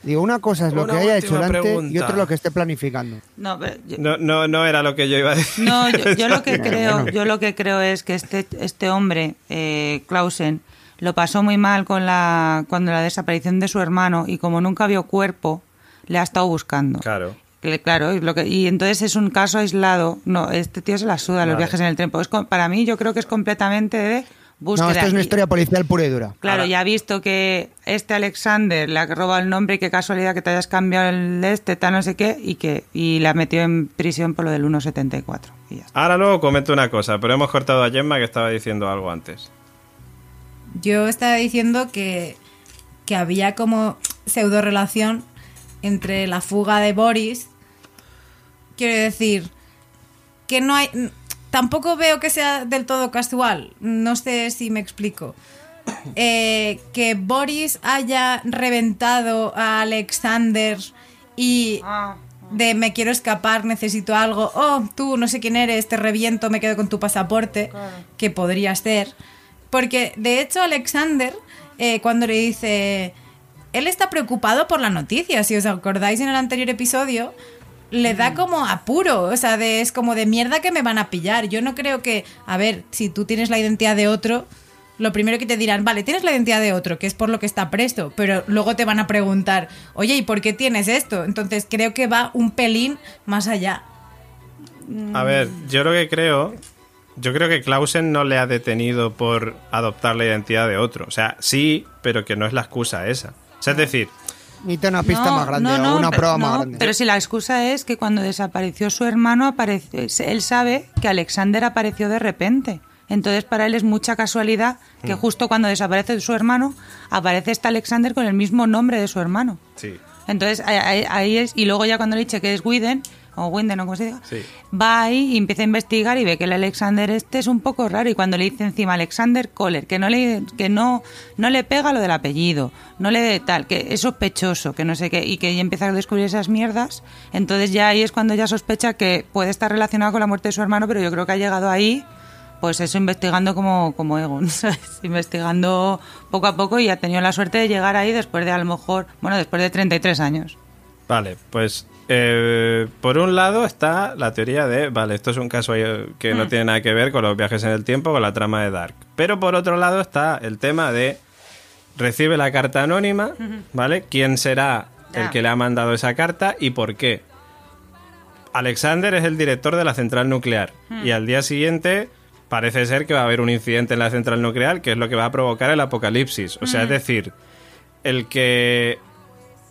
digo, una cosa es lo Una que haya hecho delante y otra lo que esté planificando. No, pero yo- No, no, no era lo que yo iba a decir. No, yo, yo lo que Bueno, creo, bueno. yo lo que creo es que este, este hombre, eh, Clausen, lo pasó muy mal con la, cuando la desaparición de su hermano y como nunca vio cuerpo, le ha estado buscando. Claro. Claro, y, lo que, y entonces es un caso aislado. No, este tío se la suda los Vale. viajes en el tren. Pues para mí yo creo que es completamente de búsqueda. No, esto es una Y- historia policial pura y dura. Claro, Ahora- ya ha visto que este Alexander le ha robado el nombre y qué casualidad que te hayas cambiado el de este, tal, no sé qué, y que y la metió en prisión por lo del 1.74. Y ya está. Ahora luego comento una cosa, pero hemos cortado a Gemma que estaba diciendo algo antes. Yo estaba diciendo que, que había como pseudo relación entre la fuga de Boris. Quiero decir, que no hay. Tampoco veo que sea del todo casual. No sé si me explico. Eh, que Boris haya reventado a Alexander y de me quiero escapar, necesito algo. Oh, tú no sé quién eres, te reviento, me quedo con tu pasaporte, que podría ser. Porque de hecho Alexander, eh, cuando le dice, él está preocupado por la noticia, si os acordáis en el anterior episodio, le da como apuro, o sea, de, es como de mierda que me van a pillar. Yo no creo que, a ver, si tú tienes la identidad de otro, lo primero que te dirán, vale, tienes la identidad de otro, que es por lo que está presto, pero luego te van a preguntar, oye, ¿y por qué tienes esto? Entonces creo que va un pelín más allá. A ver, yo lo que creo, yo creo que Clausen no le ha detenido por adoptar la identidad de otro. O sea, sí, pero que no es la excusa esa. O sea, es decir, Necesita una pista No, más grande no, o una pero- prueba más grande. Pero si la excusa es que cuando desapareció su hermano, apareció, él sabe que Alexander apareció de repente. Entonces para él es mucha casualidad Mm. que justo cuando desaparece su hermano, aparece este Alexander con el mismo nombre de su hermano. sí. Entonces ahí, ahí- ahí es, y luego ya cuando le dice que es Widen, o Winden o como se diga, Sí. va ahí y empieza a investigar y ve que el Alexander este es un poco raro y cuando le dice encima Alexander Kohler, que no le, que no, no le pega lo del apellido, no le tal, que es sospechoso, que no sé qué, y que ya empieza a descubrir esas mierdas, entonces ya ahí es cuando ya sospecha que puede estar relacionado con la muerte de su hermano, pero yo creo que ha llegado ahí pues eso investigando como, como Egon, ¿sabes? investigando poco a poco y ha tenido la suerte de llegar ahí después de a lo mejor, bueno, después de 33 años. Vale, pues eh, por un lado está la teoría de, vale, esto es un caso eh, que no tiene nada que ver con los viajes en el tiempo, con la trama de Dark. Pero por otro lado está el tema de, recibe la carta anónima, ¿vale? ¿Quién será el que le ha mandado esa carta y por qué? Alexander es el director de la central nuclear y al día siguiente parece ser que va a haber un incidente en la central nuclear que es lo que va a provocar el apocalipsis. O sea, es decir, el que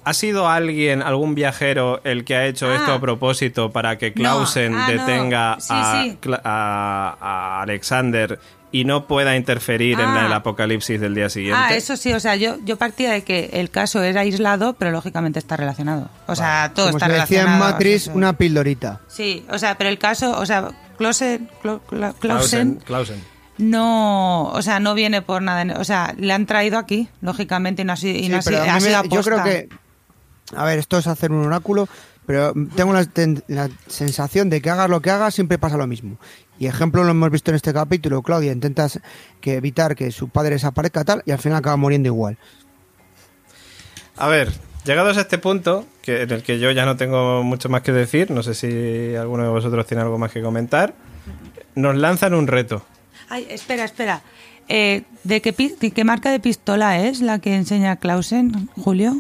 ha sido alguien, algún viajero, el que ha hecho Ah. esto a propósito para que Clausen ah, no. detenga Sí, a, sí. Cla- a- a Alexander y no pueda interferir en Ah. el apocalipsis del día siguiente. Ah, eso sí, o sea, yo, yo partía de que el caso era aislado, pero lógicamente está relacionado. O sea, todo Como está se decía relacionado. en Matrix, una pildorita. Sí, o sea, pero el caso, o sea, Clausen, Cla- Cla- Clausen, Clausen Clausen. no, o sea, no viene por nada, o sea, le han traído aquí, lógicamente, y no ha sido, y Sí, no ha sido, a ha mí sido me- yo creo que. A ver, esto es hacer un oráculo, pero tengo la, ten- la sensación de que hagas lo que hagas, siempre pasa lo mismo. Y ejemplo lo hemos visto en este capítulo: Claudia intenta que evitar que su padre desaparezca tal, y al final acaba muriendo igual. A ver, llegados a este punto, que, en el que yo ya no tengo mucho más que decir, no sé si alguno de vosotros tiene algo más que comentar, nos lanzan un reto. Ay, espera, espera. Eh, ¿de, qué, de qué marca de pistola es la que enseña Clausen, Julio?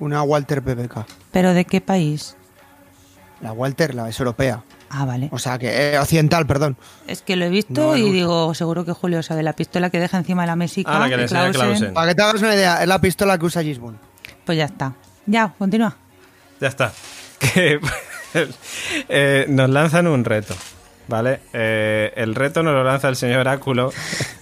Una Walter PPK. ¿Pero de qué país? La Walter, la es europea. Ah, vale. O sea, que eh, occidental, perdón. Es que lo he visto No, y digo, seguro que Julio sabe la pistola que deja encima de la mesica. Ah, la que le Clausen. Para que te hagas una idea, es la pistola que usa Gisbon. Pues ya está. Ya, continúa. Ya está. Que, eh, nos lanzan un reto, ¿vale? Eh, el reto nos lo lanza el señor Oráculo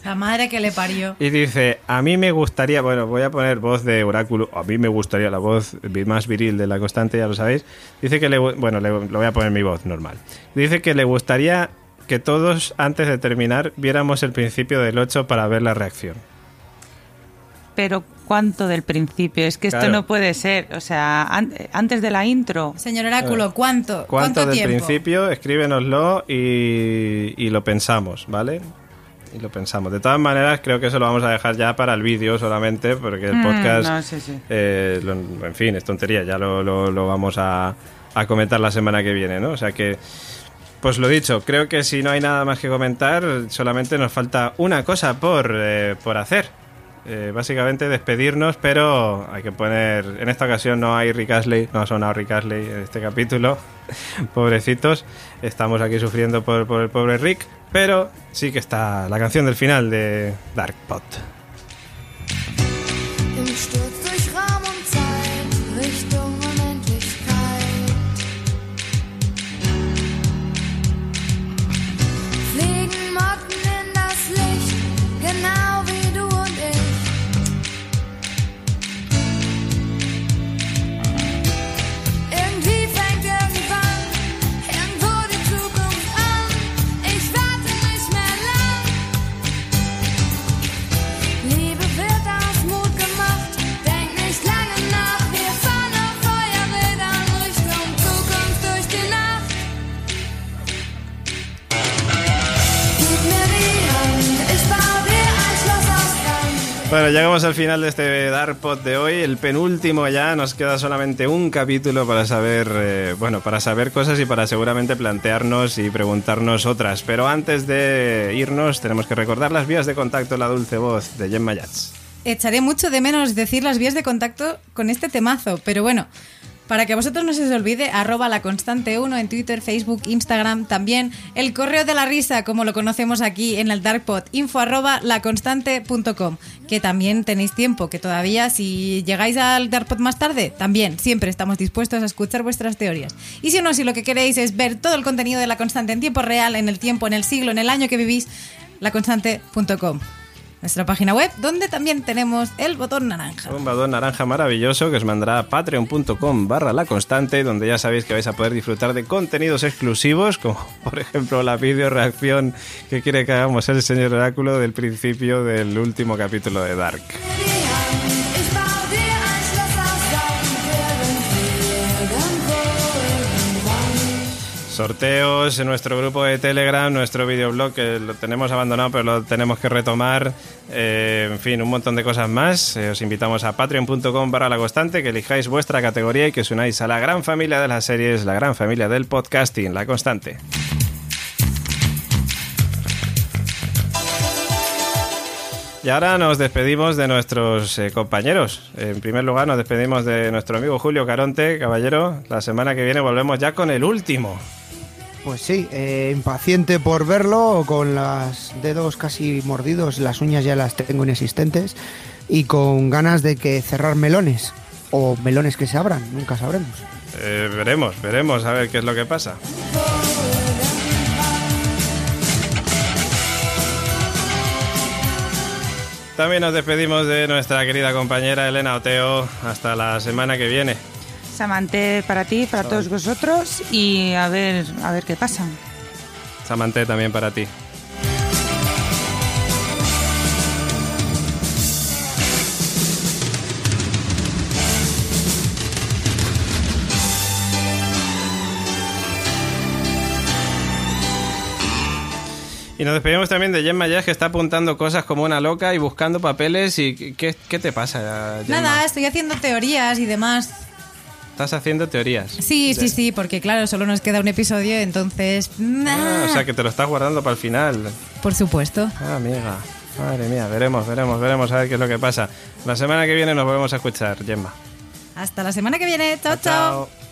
La madre que le parió. y dice, a mí me gustaría, bueno, voy a poner voz de Oráculo, a mí me gustaría la voz más viril de la constante, ya lo sabéis. Dice que le, bueno, le- lo voy a poner mi voz normal. Dice que le gustaría que todos, antes de terminar, viéramos el principio del 8 para ver la reacción. Pero ¿cuánto del principio? Es que esto Claro. no puede ser. O sea, an- antes de la intro. Señor Oráculo, ¿cuánto? ¿Cuánto, del tiempo? principio? Escríbenoslo y, y lo pensamos, ¿vale? Y lo pensamos. De todas maneras, creo que eso lo vamos a dejar ya para el vídeo solamente, porque el Mm, podcast, no, sí, sí. eh, lo- en fin, es tontería, ya lo, lo- lo vamos a, a comentar la semana que viene, ¿no? O sea que, pues lo dicho, creo que si no hay nada más que comentar, solamente nos falta una cosa por, eh, por hacer. Eh, básicamente despedirnos, pero hay que poner. En esta ocasión no hay Rick Astley, no ha sonado Rick Astley en este capítulo. Pobrecitos, estamos aquí sufriendo por, por el pobre Rick, pero sí que está la canción del final de Dark Pot. Llegamos al final de este Dark Pot de hoy, el penúltimo ya, nos queda solamente un capítulo para saber, eh, bueno, para saber cosas y para seguramente plantearnos y preguntarnos otras. Pero antes de irnos tenemos que recordar las vías de contacto, la dulce voz de Gemma Yats. Echaré mucho de menos decir las vías de contacto con este temazo, pero bueno, para que vosotros no se os olvide, arroba la constante 1 en Twitter, Facebook, Instagram, también el correo de la risa, como lo conocemos aquí en el Darkpod, info arroba laconstante.com, que también tenéis tiempo, que todavía si llegáis al Darkpod más tarde, también siempre estamos dispuestos a escuchar vuestras teorías. Y si no, si lo que queréis es ver todo el contenido de la constante en tiempo real, en el tiempo, en el siglo, en el año que vivís, laconstante.com. Nuestra página web, donde también tenemos el botón naranja. Un badón naranja maravilloso que os mandará a patreon.com barra la constante, donde ya sabéis que vais a poder disfrutar de contenidos exclusivos, como por ejemplo la video reacción que quiere que hagamos el señor Oráculo del principio del último capítulo de Dark. Sorteos en nuestro grupo de Telegram, nuestro videoblog que lo tenemos abandonado pero lo tenemos que retomar, eh, en fin, un montón de cosas más. Eh, os invitamos a patreon.com barra la constante, que elijáis vuestra categoría y que os unáis a la gran familia de las series, la gran familia del podcasting, la constante. Y ahora nos despedimos de nuestros eh, compañeros. En primer lugar, nos despedimos de nuestro amigo Julio Caronte, caballero. La semana que viene volvemos ya con el último. Pues sí, eh, impaciente por verlo, con los dedos casi mordidos, las uñas ya las tengo inexistentes y con ganas de que cerrar melones o melones que se abran, nunca sabremos. Eh, veremos, veremos a ver qué es lo que pasa. También nos despedimos de nuestra querida compañera Elena Oteo. Hasta la semana que viene. Samante para ti, para todos vosotros y a ver, a ver qué pasa. Samante también para ti. Y nos despedimos también de Gemma Jazz, que está apuntando cosas como una loca y buscando papeles. ¿Y qué, qué te pasa, Gemma? Nada, estoy haciendo teorías y demás. Estás haciendo teorías. Sí, sí, sí, porque claro, solo nos queda un episodio, entonces... Ah, o sea, que te lo estás guardando para el final. Por supuesto. Ah, amiga. Madre mía, veremos, veremos, veremos a ver qué es lo que pasa. La semana que viene nos volvemos a escuchar, Gemma. Hasta la semana que viene. chao. chao.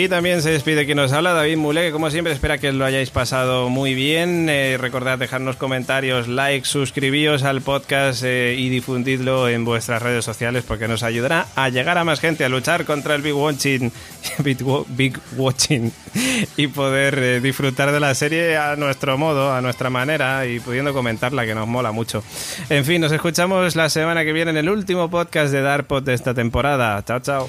Y también se despide quien nos habla, David Mule, que como siempre espera que lo hayáis pasado muy bien. Eh, recordad dejarnos comentarios, likes, suscribíos al podcast eh, y difundidlo en vuestras redes sociales porque nos ayudará a llegar a más gente, a luchar contra el Big Watching, Big, Wa- Big Watching y poder eh, disfrutar de la serie a nuestro modo, a nuestra manera y pudiendo comentarla, que nos mola mucho. En fin, nos escuchamos la semana que viene en el último podcast de Darpod de esta temporada. Chao, chao.